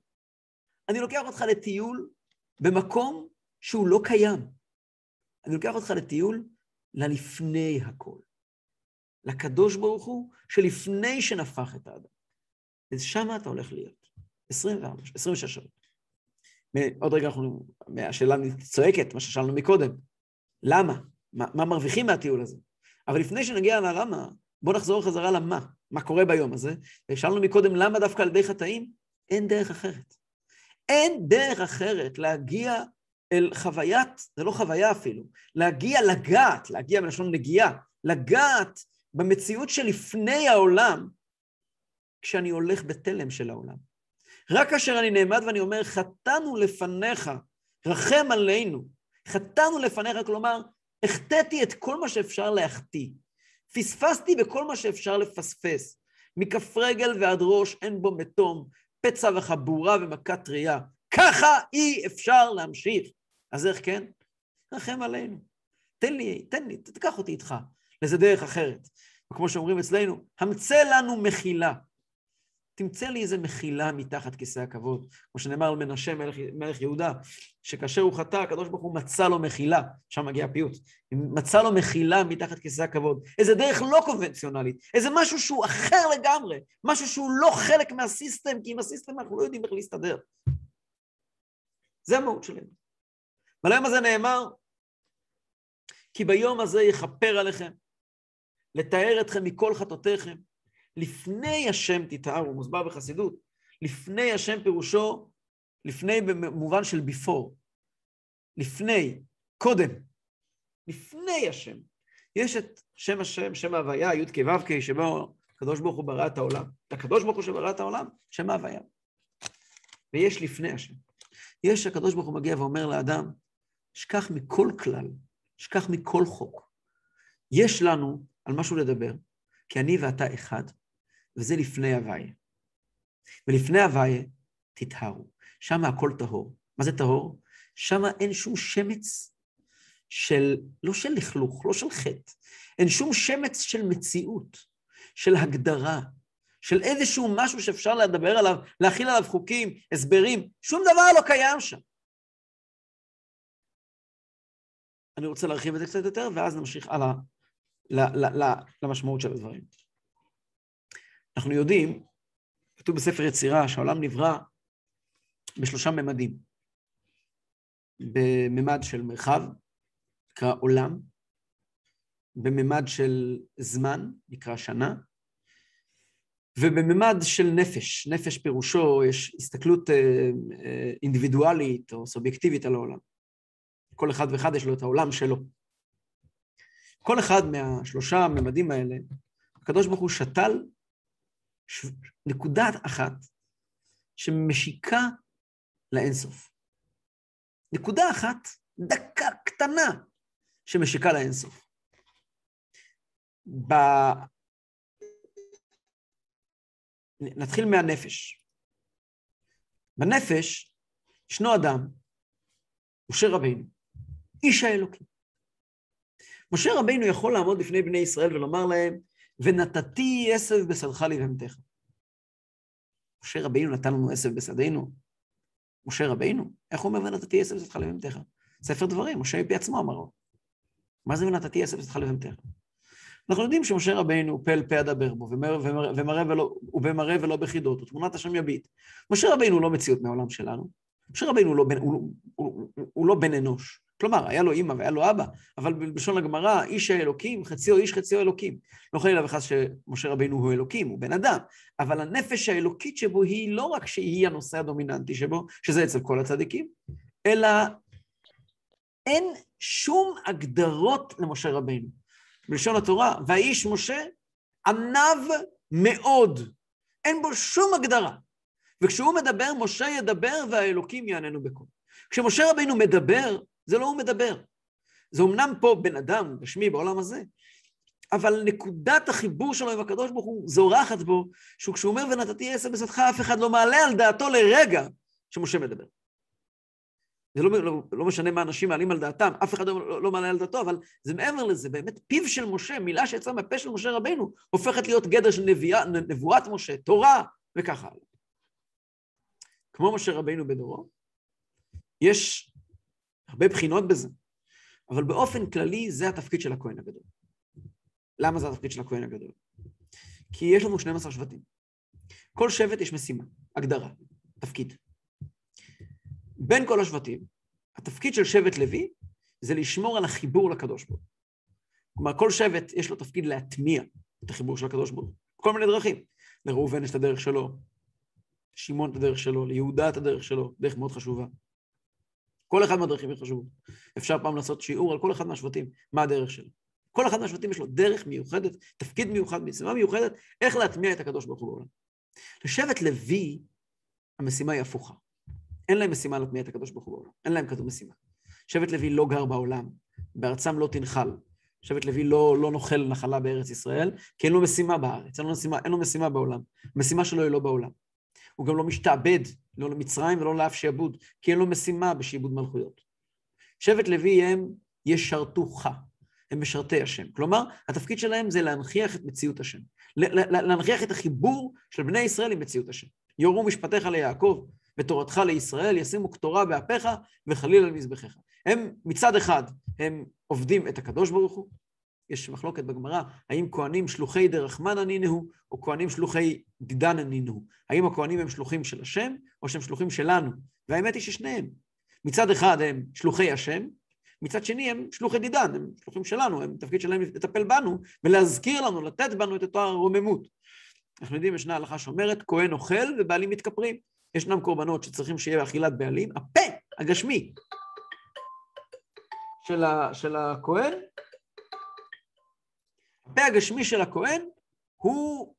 אני לוקח אותך לטיול במקום שהוא לא קיים. אני לוקח אותך לטיול ללפני הכל. לקדוש ברוך הוא שלפני שנפח את האדם. ושם אתה הולך להיות. 24, 26 שעות. עוד רגע אנחנו, השאלה צועקת, מה ששאלנו מקודם. למה? מה, מה מרוויחים מהטיול הזה? אבל לפני שנגיע ללמה, בואו נחזור חזרה למה, מה קורה ביום הזה. ושאלנו מקודם למה דווקא על ידי חטאים? אין דרך אחרת. אין דרך אחרת להגיע אל חוויית, זה לא חוויה אפילו, להגיע לגעת, להגיע מלשון נגיעה, לגעת במציאות שלפני העולם, כשאני הולך בתלם של העולם. רק כאשר אני נעמד ואני אומר, חטאנו לפניך, רחם עלינו, חטאנו לפניך, כלומר, החטאתי את כל מה שאפשר להחטיא. פספסתי בכל מה שאפשר לפספס. מכף רגל ועד ראש אין בו מתום, פצע וחבורה ומכת ראייה. ככה אי אפשר להמשיך. אז איך כן? רחם עלינו. תן לי, תן לי, תקח אותי איתך לאיזה דרך אחרת. וכמו שאומרים אצלנו, המצא לנו מחילה. תמצא לי איזה מחילה מתחת כיסא הכבוד. כמו שנאמר על מנשה מלך, מלך יהודה, שכאשר הוא חטא, הקדוש ברוך הוא מצא לו מחילה, שם מגיע הפיוט, מצא לו מחילה מתחת כיסא הכבוד. איזה דרך לא קונבנציונלית, איזה משהו שהוא אחר לגמרי, משהו שהוא לא חלק מהסיסטם, כי עם הסיסטם אנחנו לא יודעים איך להסתדר. זה המהות שלנו. ועל היום הזה נאמר, כי ביום הזה יכפר עליכם, לתאר אתכם מכל חטאותיכם, לפני השם תתארו, מוסבר בחסידות, לפני השם פירושו, לפני במובן של before, לפני, קודם, לפני השם. יש את שם השם, שם ההוויה, י"ק ו"ק, שבו הקדוש ברוך הוא ברא את העולם. הקדוש ברוך הוא שברא את העולם, שם ההוויה. ויש לפני השם. יש הקדוש ברוך הוא מגיע ואומר לאדם, שכח מכל כלל, שכח מכל חוק. יש לנו על משהו לדבר, כי אני ואתה אחד, וזה לפני הוויה. ולפני הוויה תטהרו. שם הכל טהור. מה זה טהור? שם אין שום שמץ של, לא של לכלוך, לא של חטא, אין שום שמץ של מציאות, של הגדרה, של איזשהו משהו שאפשר לדבר עליו, להכיל עליו חוקים, הסברים, שום דבר לא קיים שם. אני רוצה להרחיב את זה קצת יותר, ואז נמשיך הלאה למשמעות של הדברים. אנחנו יודעים, כתוב בספר יצירה, שהעולם נברא בשלושה ממדים. בממד של מרחב, נקרא עולם, בממד של זמן, נקרא שנה, ובממד של נפש. נפש פירושו, יש הסתכלות אה, אה, אינדיבידואלית או סובייקטיבית על העולם. כל אחד ואחד יש לו את העולם שלו. כל אחד מהשלושה ממדים האלה, הקדוש ברוך הוא שתל ש... נקודה אחת שמשיקה לאינסוף. נקודה אחת, דקה קטנה, שמשיקה לאינסוף. ב... נתחיל מהנפש. בנפש ישנו אדם, משה רבינו, איש האלוקים. משה רבינו יכול לעמוד בפני בני ישראל ולומר להם, ונתתי עשב בשדך לבהמתך. משה רבינו נתן לנו עשב בשדנו. משה רבינו, איך הוא אומר ונתתי עשב בשדך לבהמתך? ספר דברים, משה מפי עצמו אמרו. מה זה ונתתי עשב בשדך לבהמתך? אנחנו יודעים שמשה רבינו פה אל פה אדבר בו, ומראה ולא, ובמראה ולא בחידות, ותמונת השם יביט. משה רבינו לא מציאות מהעולם שלנו. משה רבינו הוא לא בן, הוא, הוא, הוא, הוא לא בן אנוש. כלומר, היה לו אימא והיה לו אבא, אבל בלשון הגמרא, איש האלוקים, חציו איש, חציו אלוקים. לא חלילה וחס שמשה רבינו הוא אלוקים, הוא בן אדם, אבל הנפש האלוקית שבו היא לא רק שהיא הנושא הדומיננטי שבו, שזה אצל כל הצדיקים, אלא אין שום הגדרות למשה רבינו. בלשון התורה, והאיש משה ענב מאוד. אין בו שום הגדרה. וכשהוא מדבר, משה ידבר והאלוקים יעננו בקול. כשמשה רבינו מדבר, זה לא הוא מדבר. זה אמנם פה בן אדם, בשמי, בעולם הזה, אבל נקודת החיבור שלו עם הקדוש ברוך הוא זורחת בו, שהוא כשהוא אומר ונתתי עשר בשדך, אף אחד לא מעלה על דעתו לרגע שמשה מדבר. זה לא, לא, לא משנה מה אנשים מעלים על דעתם, אף אחד לא, לא מעלה על דעתו, אבל זה מעבר לזה, באמת פיו של משה, מילה שיצאה מהפה של משה רבנו, הופכת להיות גדר של נביאה, נבואת משה, תורה, וככה הלאה. כמו משה רבנו בדורו, יש הרבה בחינות בזה, אבל באופן כללי זה התפקיד של הכהן הגדול. למה זה התפקיד של הכהן הגדול? כי יש לנו 12 שבטים. כל שבט יש משימה, הגדרה, תפקיד. בין כל השבטים, התפקיד של שבט לוי זה לשמור על החיבור לקדוש ברוך כלומר, כל שבט יש לו תפקיד להטמיע את החיבור של הקדוש ברוך כל מיני דרכים. לראובן יש את הדרך שלו, לשמעון את הדרך שלו, ליהודה את הדרך שלו, דרך מאוד חשובה. כל אחד מהדרכים היא חשובה. אפשר פעם לעשות שיעור על כל אחד מהשבטים, מה הדרך שלו. כל אחד מהשבטים יש לו דרך מיוחדת, תפקיד מיוחד, משימה מיוחדת, איך להטמיע את הקדוש ברוך הוא בעולם. לשבט לוי, המשימה היא הפוכה. אין להם משימה להטמיע את הקדוש ברוך הוא בעולם. אין להם כזו משימה. שבט לוי לא גר בעולם, בארצם לא תנחל. שבט לוי לא, לא נוכל נחלה בארץ ישראל, כי אין לו משימה בארץ, אין לו משימה, אין לו משימה בעולם. המשימה שלו היא לא בעולם. הוא גם לא משתעבד, לא למצרים ולא לאף שעבוד, כי אין לו משימה בשעבוד מלכויות. שבט לוי הם ישרתוך, הם משרתי השם. כלומר, התפקיד שלהם זה להנכיח את מציאות השם. להנכיח את החיבור של בני ישראל עם מציאות השם. יורו משפטיך ליעקב ותורתך לישראל, ישימו קטורה באפיך וחליל על מזבחיך. הם מצד אחד, הם עובדים את הקדוש ברוך הוא, יש מחלוקת בגמרא, האם כהנים שלוחי דרחמן ענינו, או כהנים שלוחי דידן ענינו. האם הכהנים הם שלוחים של השם, או שהם שלוחים שלנו? והאמת היא ששניהם. מצד אחד הם שלוחי השם, מצד שני הם שלוחי דידן, הם שלוחים שלנו, הם תפקיד שלהם לטפל בנו ולהזכיר לנו, לתת בנו את אותה רוממות. אנחנו יודעים, ישנה הלכה שאומרת, כהן אוכל ובעלים מתכפרים. ישנם קורבנות שצריכים שיהיה אכילת בעלים, הפה הגשמי של, ה, של הכהן, הפה הגשמי של הכהן הוא,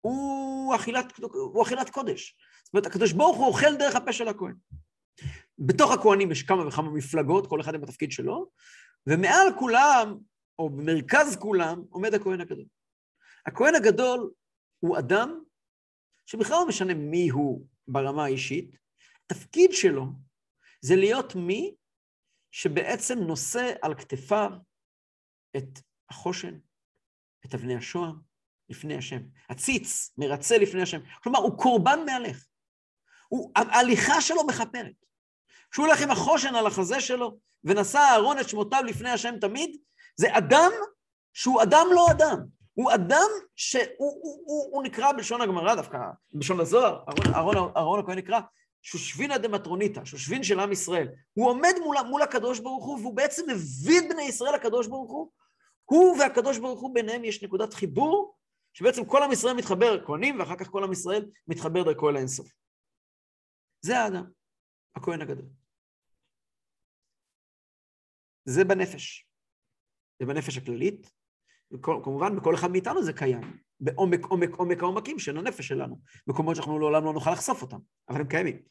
הוא, אכילת, הוא אכילת קודש. זאת אומרת, הקדוש ברוך הוא אוכל דרך הפה של הכהן. בתוך הכהנים יש כמה וכמה מפלגות, כל אחד עם התפקיד שלו, ומעל כולם, או במרכז כולם, עומד הכהן הגדול. הכהן הגדול הוא אדם שבכלל לא משנה מי הוא ברמה האישית, התפקיד שלו זה להיות מי שבעצם נושא על כתפיו את החושן, את אבני השוהם, לפני השם. הציץ מרצה לפני השם. כלומר, הוא קורבן מהלך. הוא, ההליכה שלו מכפרת. כשהוא הולך עם החושן על החזה שלו, ונשא אהרון את שמותיו לפני השם תמיד, זה אדם שהוא אדם לא אדם. הוא אדם שהוא הוא, הוא, הוא נקרא בלשון הגמרא דווקא, בלשון הזוהר, אהרון, אהרון הכהן נקרא שושבינה דמטרוניתא, שושבין של עם ישראל. הוא עומד מול, מול הקדוש ברוך הוא, והוא בעצם מביא את בני ישראל לקדוש ברוך הוא. הוא והקדוש ברוך הוא ביניהם יש נקודת חיבור, שבעצם כל עם ישראל מתחבר, כהנים, ואחר כך כל עם ישראל מתחבר דרכו אל האינסוף. זה האדם, הכהן הגדול. זה בנפש. זה בנפש הכללית, וכמובן בכל אחד מאיתנו זה קיים, בעומק עומק עומק העומקים של הנפש שלנו, מקומות שאנחנו לעולם לא נוכל לחשוף אותם, אבל הם קיימים.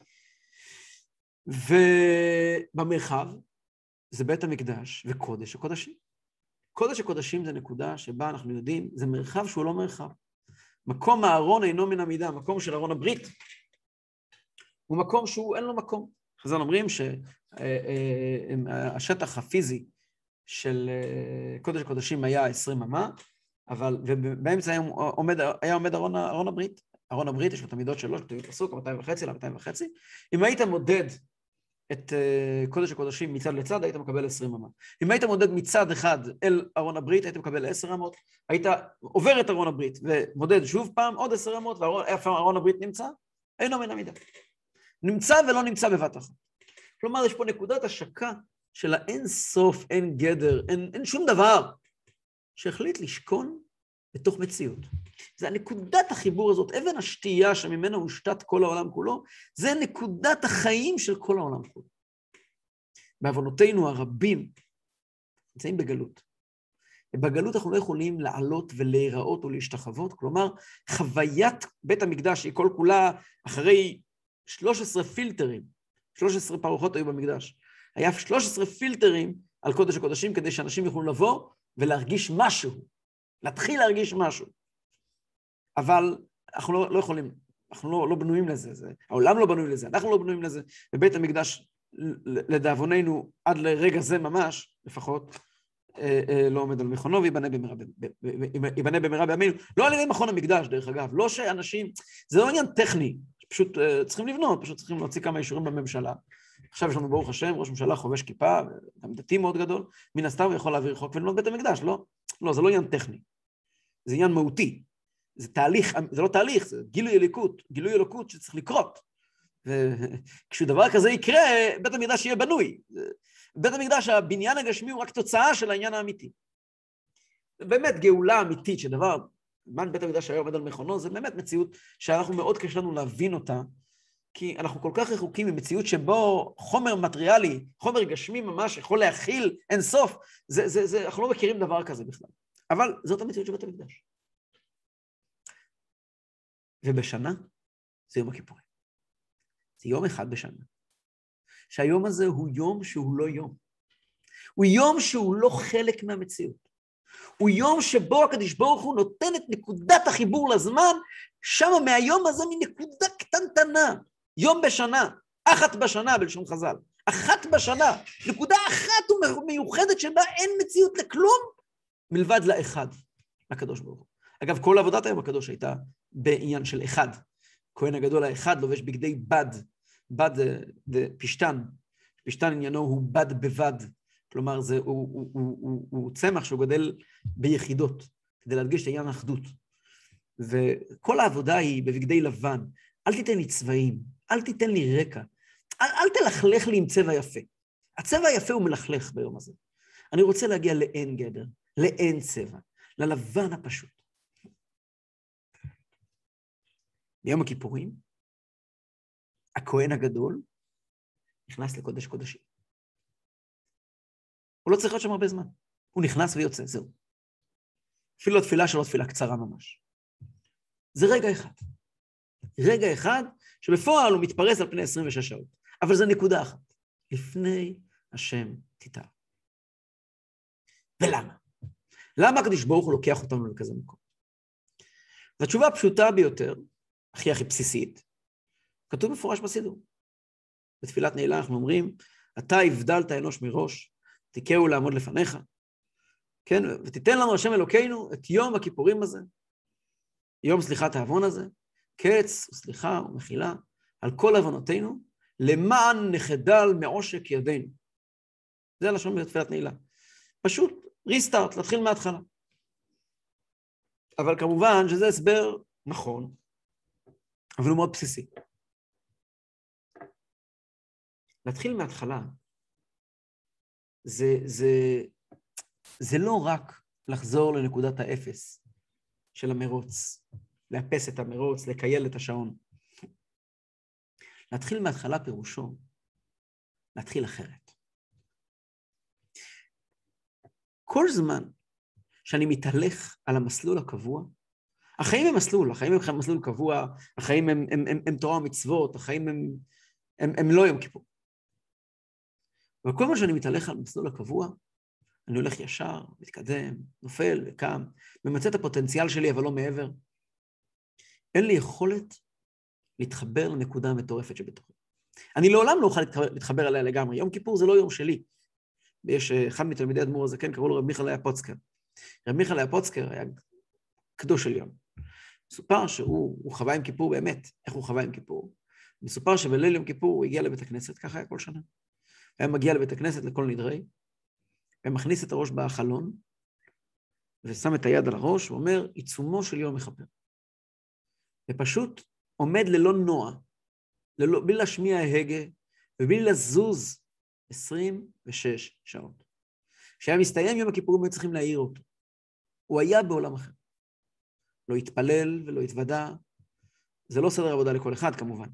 ובמרחב זה בית המקדש וקודש הקודשים. קודש הקודשים זה נקודה שבה אנחנו יודעים, זה מרחב שהוא לא מרחב. מקום הארון אינו מן המידה, מקום של ארון הברית הוא מקום שהוא אין לו מקום. חז"ל אומרים שהשטח אה, אה, הפיזי של אה, קודש הקודשים היה עשרים אמה, אבל, ובאמצע היה עומד, היה עומד ארון, ארון הברית. ארון הברית, יש לו את המידות שלו, כתוב פסוק, 200 וחצי ל-200 וחצי. אם היית מודד את אה, קודש הקודשים מצד לצד, היית מקבל 20 אמה. אם היית מודד מצד אחד אל ארון הברית, היית מקבל 10 אמות. היית עובר את ארון הברית ומודד שוב פעם עוד 10 אמות, ואיפה ארון הברית נמצא? אינו מן המידה. נמצא ולא נמצא בבת אחת. כלומר, יש פה נקודת השקה של האין סוף, אין גדר, אין, אין שום דבר, שהחליט לשכון בתוך מציאות. זה הנקודת החיבור הזאת, אבן השתייה שממנה הושתת כל העולם כולו, זה נקודת החיים של כל העולם כולו. בעוונותינו הרבים נמצאים בגלות. ובגלות אנחנו לא יכולים לעלות ולהיראות או להשתחוות, כלומר, חוויית בית המקדש היא כל כולה אחרי 13 פילטרים, 13 פרוחות היו במקדש. היה 13 פילטרים על קודש הקודשים כדי שאנשים יוכלו לבוא ולהרגיש משהו, להתחיל להרגיש משהו. אבל אנחנו לא, לא יכולים, אנחנו לא, לא בנויים לזה, זה, העולם לא בנוי לזה, אנחנו לא בנויים לזה, ובית המקדש, לדאבוננו, עד לרגע זה ממש, לפחות, אה, אה, לא עומד על מכונו וייבנה במהרה, בימינו. לא על ידי מכון המקדש, דרך אגב, לא שאנשים, זה לא עניין טכני, פשוט אה, צריכים לבנות, פשוט צריכים להוציא כמה אישורים בממשלה. עכשיו יש לנו ברוך השם ראש ממשלה חובש כיפה, גם דתי מאוד גדול, מן הסתם הוא יכול להעביר חוק ולבנות בית המקדש, לא? לא, זה לא עניין טכני, זה עניין מהותי. זה תהליך, זה לא תהליך, זה גילוי אלוקות, גילוי אלוקות שצריך לקרות. וכשדבר כזה יקרה, בית המקדש יהיה בנוי. בית המקדש, הבניין הגשמי הוא רק תוצאה של העניין האמיתי. באמת גאולה אמיתית, שדבר זמן בית המקדש היה עומד על מכונו, זה באמת מציאות שאנחנו מאוד קשה לנו להבין אותה, כי אנחנו כל כך רחוקים ממציאות שבו חומר מטריאלי, חומר גשמי ממש, יכול להכיל אין סוף, זה, זה, זה, אנחנו לא מכירים דבר כזה בכלל. אבל זאת המציאות של בית המקדש. ובשנה זה יום הכיפורים. זה יום אחד בשנה. שהיום הזה הוא יום שהוא לא יום. הוא יום שהוא לא חלק מהמציאות. הוא יום שבו הקדוש ברוך הוא נותן את נקודת החיבור לזמן, שם מהיום הזה מנקודה קטנטנה, יום בשנה, אחת בשנה בלשון חז"ל, אחת בשנה, נקודה אחת ומיוחדת שבה אין מציאות לכלום מלבד לאחד, לקדוש ברוך הוא. אגב, כל עבודת היום הקדוש הייתה בעניין של אחד. כהן הגדול האחד לובש בגדי בד, בד זה פשתן, פשתן עניינו הוא בד בבד, כלומר זה, הוא, הוא, הוא, הוא, הוא צמח שהוא גדל ביחידות, כדי להדגיש את העניין האחדות. וכל העבודה היא בבגדי לבן, אל תיתן לי צבעים, אל תיתן לי רקע, אל, אל תלכלך לי עם צבע יפה. הצבע היפה הוא מלכלך ביום הזה. אני רוצה להגיע לאין גדר, לאין צבע, ללבן הפשוט. ביום הכיפורים, הכהן הגדול נכנס לקודש קודשים. הוא לא צריך להיות שם הרבה זמן. הוא נכנס ויוצא, זהו. אפילו התפילה שלו תפילה קצרה ממש. זה רגע אחד. רגע אחד שבפועל הוא מתפרס על פני 26 שעות. אבל זו נקודה אחת. לפני השם תיטר. ולמה? למה הקדוש ברוך הוא לוקח אותנו לכזה מקום? זו התשובה הפשוטה ביותר, הכי הכי בסיסית, כתוב מפורש בסידור. בתפילת נעילה אנחנו אומרים, אתה הבדלת אנוש מראש, תיקהו לעמוד לפניך, כן? ותיתן לנו השם אלוקינו את יום הכיפורים הזה, יום סליחת העוון הזה, קץ וסליחה ומחילה על כל עוונותינו, למען נחדל מעושק ידינו. זה הלשון בתפילת נעילה. פשוט ריסטארט, להתחיל מההתחלה. אבל כמובן שזה הסבר נכון, אבל הוא מאוד בסיסי. להתחיל מההתחלה זה, זה, זה לא רק לחזור לנקודת האפס של המרוץ, לאפס את המרוץ, לקייל את השעון. להתחיל מההתחלה פירושו להתחיל אחרת. כל זמן שאני מתהלך על המסלול הקבוע, החיים הם מסלול, החיים הם מסלול קבוע, החיים הם, הם, הם, הם תורה ומצוות, החיים הם, הם, הם לא יום כיפור. אבל כל מה שאני מתהלך על המסלול הקבוע, אני הולך ישר, מתקדם, נופל וקם, ממצה את הפוטנציאל שלי, אבל לא מעבר. אין לי יכולת להתחבר לנקודה המטורפת שבתוכי. אני לעולם לא אוכל להתחבר אליה לגמרי. יום כיפור זה לא יום שלי. יש אה, אחד מתלמידי אדמו"ר הזקן, קראו לו רב מיכאל פוצקר. רב מיכאל פוצקר היה קדוש עליון. מסופר שהוא חווה עם כיפור באמת. איך הוא חווה עם כיפור? מסופר שבליל יום כיפור הוא הגיע לבית הכנסת, ככה היה כל שנה. היה מגיע לבית הכנסת לכל נדרי, ומכניס את הראש בחלון, ושם את היד על הראש, ואומר, עיצומו של יום מכפר. ופשוט עומד ללא נוע, ללא, בלי להשמיע הגה, ובלי לזוז 26 שעות. כשהיה מסתיים יום הכיפורים, היו צריכים להעיר אותו. הוא היה בעולם אחר. לא התפלל ולא התוודה. זה לא סדר עבודה לכל אחד, כמובן.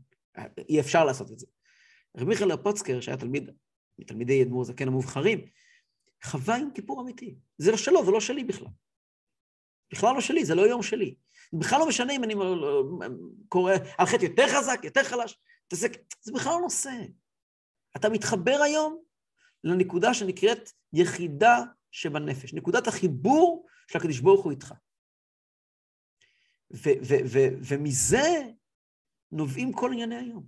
אי אפשר לעשות את זה. רבי מיכאל הפוצקר, שהיה תלמיד מתלמידי אדמו"ר זקן המובחרים, חווה יום כיפור אמיתי. זה לא שלו, זה לא שלי בכלל. בכלל לא שלי, זה לא יום שלי. בכלל לא משנה אם אני קורא על חטא יותר חזק, יותר חלש, תעסק, זה בכלל לא נושא. אתה מתחבר היום לנקודה שנקראת יחידה שבנפש, נקודת החיבור של הקדוש ברוך הוא איתך. ומזה נובעים כל ענייני היום.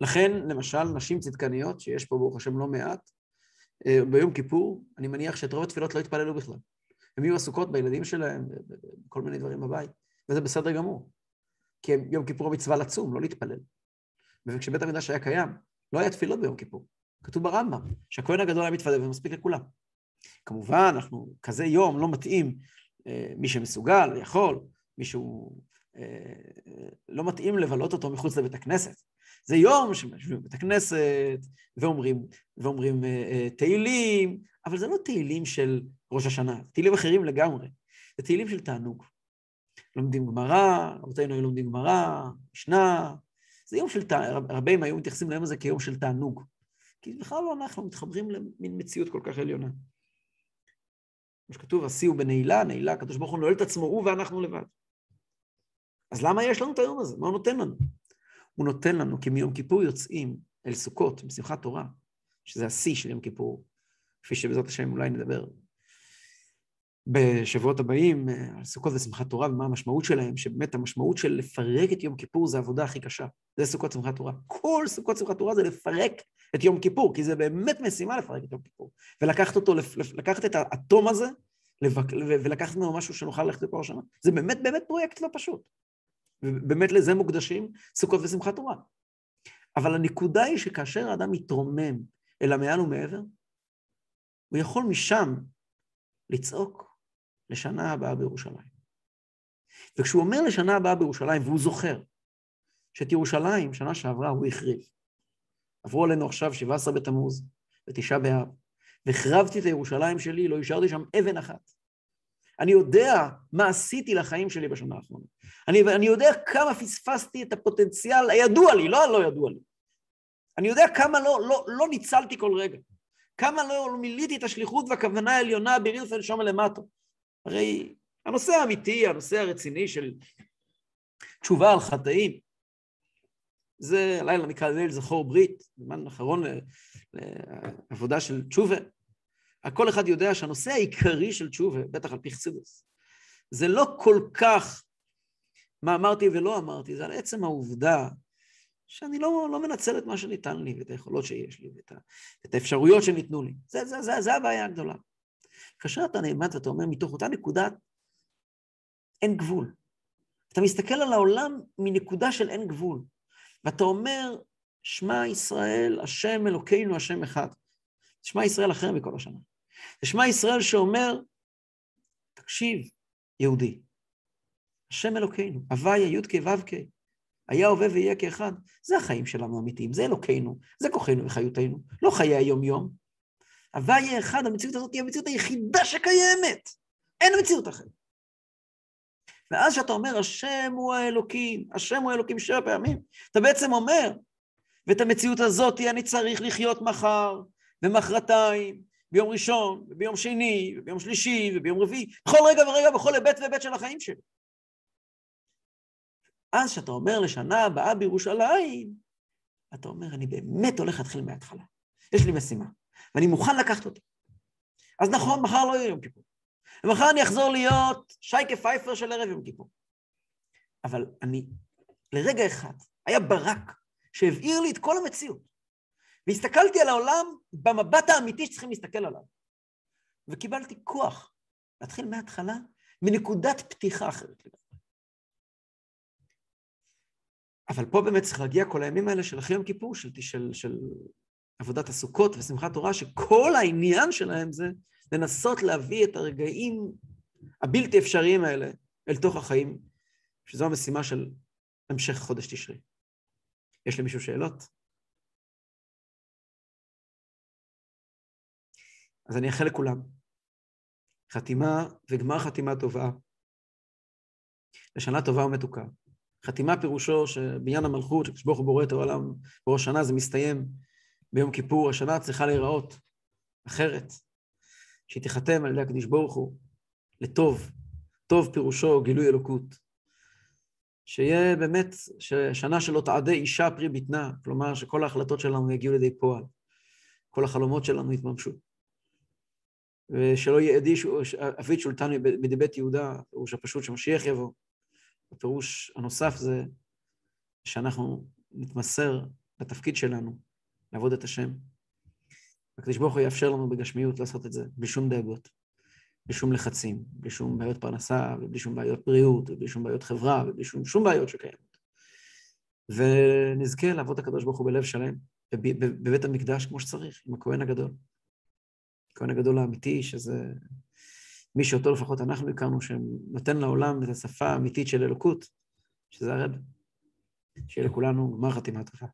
לכן, למשל, נשים צדקניות, שיש פה ברוך השם לא מעט, אה, ביום כיפור, אני מניח שאת רוב התפילות לא יתפללו בכלל. הם יהיו עסוקות בילדים שלהם, בכל מיני דברים בבית, וזה בסדר גמור. כי יום כיפור המצווה לצום, לא להתפלל. וכשבית המקדש היה קיים, לא היה תפילות ביום כיפור. כתוב ברמב"ם, שהכהן הגדול היה מתוודה ומספיק לכולם. כמובן, אנחנו, כזה יום לא מתאים, אה, מי שמסוגל ויכול, מישהו אה, לא מתאים לבלות אותו מחוץ לבית הכנסת. זה יום שיושבים בבית הכנסת ואומרים, ואומרים אה, אה, תהילים, אבל זה לא תהילים של ראש השנה, תהילים אחרים לגמרי. זה תהילים של תענוג. לומדים גמרא, רבותינו היו לומדים גמרא, משנה. זה יום של תענוג, רבים היו מתייחסים ליום הזה כיום של תענוג. כי בכלל לא אנחנו מתחברים למין מציאות כל כך עליונה. כמו שכתוב, השיא הוא בנעילה, נעילה, הקדוש ברוך הוא נועל את עצמו, הוא ואנחנו לבד. אז למה יש לנו את היום הזה? מה הוא נותן לנו? הוא נותן לנו, כי מיום כיפור יוצאים אל סוכות, בשמחת תורה, שזה השיא של יום כיפור, כפי שבעזרת השם אולי נדבר בשבועות הבאים אה, על סוכות ושמחת תורה ומה המשמעות שלהם, שבאמת המשמעות של לפרק את יום כיפור זה העבודה הכי קשה. זה סוכות ושמחת תורה. כל סוכות ושמחת תורה זה לפרק את יום כיפור, כי זה באמת משימה לפרק את יום כיפור. ולקחת אותו, לקחת את האטום הזה, ולקחת ממנו משהו שנוכל ללכת לכל השנה. זה באמת באמת פרויקט לא פשוט. ובאמת לזה מוקדשים סוכות ושמחת תורה. אבל הנקודה היא שכאשר האדם מתרומם אל המעל ומעבר, הוא יכול משם לצעוק לשנה הבאה בירושלים. וכשהוא אומר לשנה הבאה בירושלים, והוא זוכר שאת ירושלים, שנה שעברה, הוא החריב. עברו עלינו עכשיו 17 בתמוז ותשעה באב, והחרבתי את הירושלים שלי, לא השארתי שם אבן אחת. אני יודע מה עשיתי לחיים שלי בשנה האחרונה. אני, אני יודע כמה פספסתי את הפוטנציאל הידוע לי, לא הלא ידוע לי. אני יודע כמה לא, לא, לא ניצלתי כל רגע. כמה לא מילאתי את השליחות והכוונה העליונה ברירף ונשמה למטו. הרי הנושא האמיתי, הנושא הרציני של תשובה על חטאים, זה הלילה נקרא ליל זכור ברית, זמן אחרון לעבודה של תשובה. כל אחד יודע שהנושא העיקרי של תשובה, בטח על פי חסידוס, זה לא כל כך מה אמרתי ולא אמרתי, זה על עצם העובדה שאני לא, לא מנצל את מה שניתן לי, ואת היכולות שיש לי, ואת, ואת האפשרויות שניתנו לי. זה, זה, זה, זה הבעיה הגדולה. כאשר אתה נעמד ואתה אומר, מתוך אותה נקודה אין גבול. אתה מסתכל על העולם מנקודה של אין גבול, ואתה אומר, שמע ישראל, השם אלוקינו, השם אחד. שמע ישראל אחר מכל השנה. זה שמע ישראל שאומר, תקשיב, יהודי, השם אלוקינו, הוויה, י"ק ו"ק, היה הווה ויהיה כאחד. זה החיים שלנו האמיתיים, זה אלוקינו, זה כוחנו וחיותנו, לא חיי היום-יום. הוויה אחד, המציאות הזאת היא המציאות היחידה שקיימת. אין מציאות אחרת. ואז כשאתה אומר, השם הוא האלוקים, השם הוא האלוקים שבע פעמים, אתה בעצם אומר, ואת המציאות הזאת אני צריך לחיות מחר, ומחרתיים, ביום ראשון, וביום שני, וביום שלישי, וביום רביעי, בכל רגע ורגע, בכל היבט והיבט של החיים שלי. אז כשאתה אומר לשנה הבאה בירושלים, אתה אומר, אני באמת הולך להתחיל מההתחלה. יש לי משימה, ואני מוכן לקחת אותה. אז נכון, מחר לא יהיה יום כיפור. ומחר אני אחזור להיות שייקה פייפר של ערב יום כיפור. אבל אני, לרגע אחד, היה ברק שהבהיר לי את כל המציאות. והסתכלתי על העולם במבט האמיתי שצריכים להסתכל עליו. וקיבלתי כוח להתחיל מההתחלה, מנקודת פתיחה אחרת. אבל פה באמת צריך להגיע כל הימים האלה של אחרי יום כיפור, של, של, של עבודת הסוכות ושמחת תורה, שכל העניין שלהם זה לנסות להביא את הרגעים הבלתי אפשריים האלה אל תוך החיים, שזו המשימה של המשך חודש תשרי. יש למישהו שאלות? אז אני אאחל לכולם חתימה וגמר חתימה טובה, לשנה טובה ומתוקה. חתימה פירושו שבעניין המלכות, שקדוש ברוך הוא בורא את העולם בראש שנה, זה מסתיים ביום כיפור, השנה צריכה להיראות אחרת, שהיא תיחתם על ידי הקדוש ברוך הוא לטוב. טוב פירושו גילוי אלוקות. שיהיה באמת שנה שלא תעדה אישה פרי בטנה, כלומר שכל ההחלטות שלנו יגיעו לידי פועל, כל החלומות שלנו יתממשו. ושלא יהיה עדי אבית שולטן בידי בית יהודה, פירוש הפשוט שמשיח יבוא. הפירוש הנוסף זה שאנחנו נתמסר לתפקיד שלנו, לעבוד את השם. הקדוש ברוך הוא יאפשר לנו בגשמיות לעשות את זה, בלי שום דאגות, בלי שום לחצים, בלי שום בעיות פרנסה, ובלי שום בעיות בריאות, ובלי שום בעיות חברה, ובלי שום, שום בעיות שקיימות. ונזכה לעבוד הקדוש ברוך הוא בלב שלם, בבית המקדש כמו שצריך, עם הכהן הגדול. הכהן הגדול האמיתי, שזה מי שאותו לפחות אנחנו הכרנו, שנותן לעולם את השפה האמיתית של אלוקות, שזה הרב. שיהיה לכולנו גמר חתימה טובה.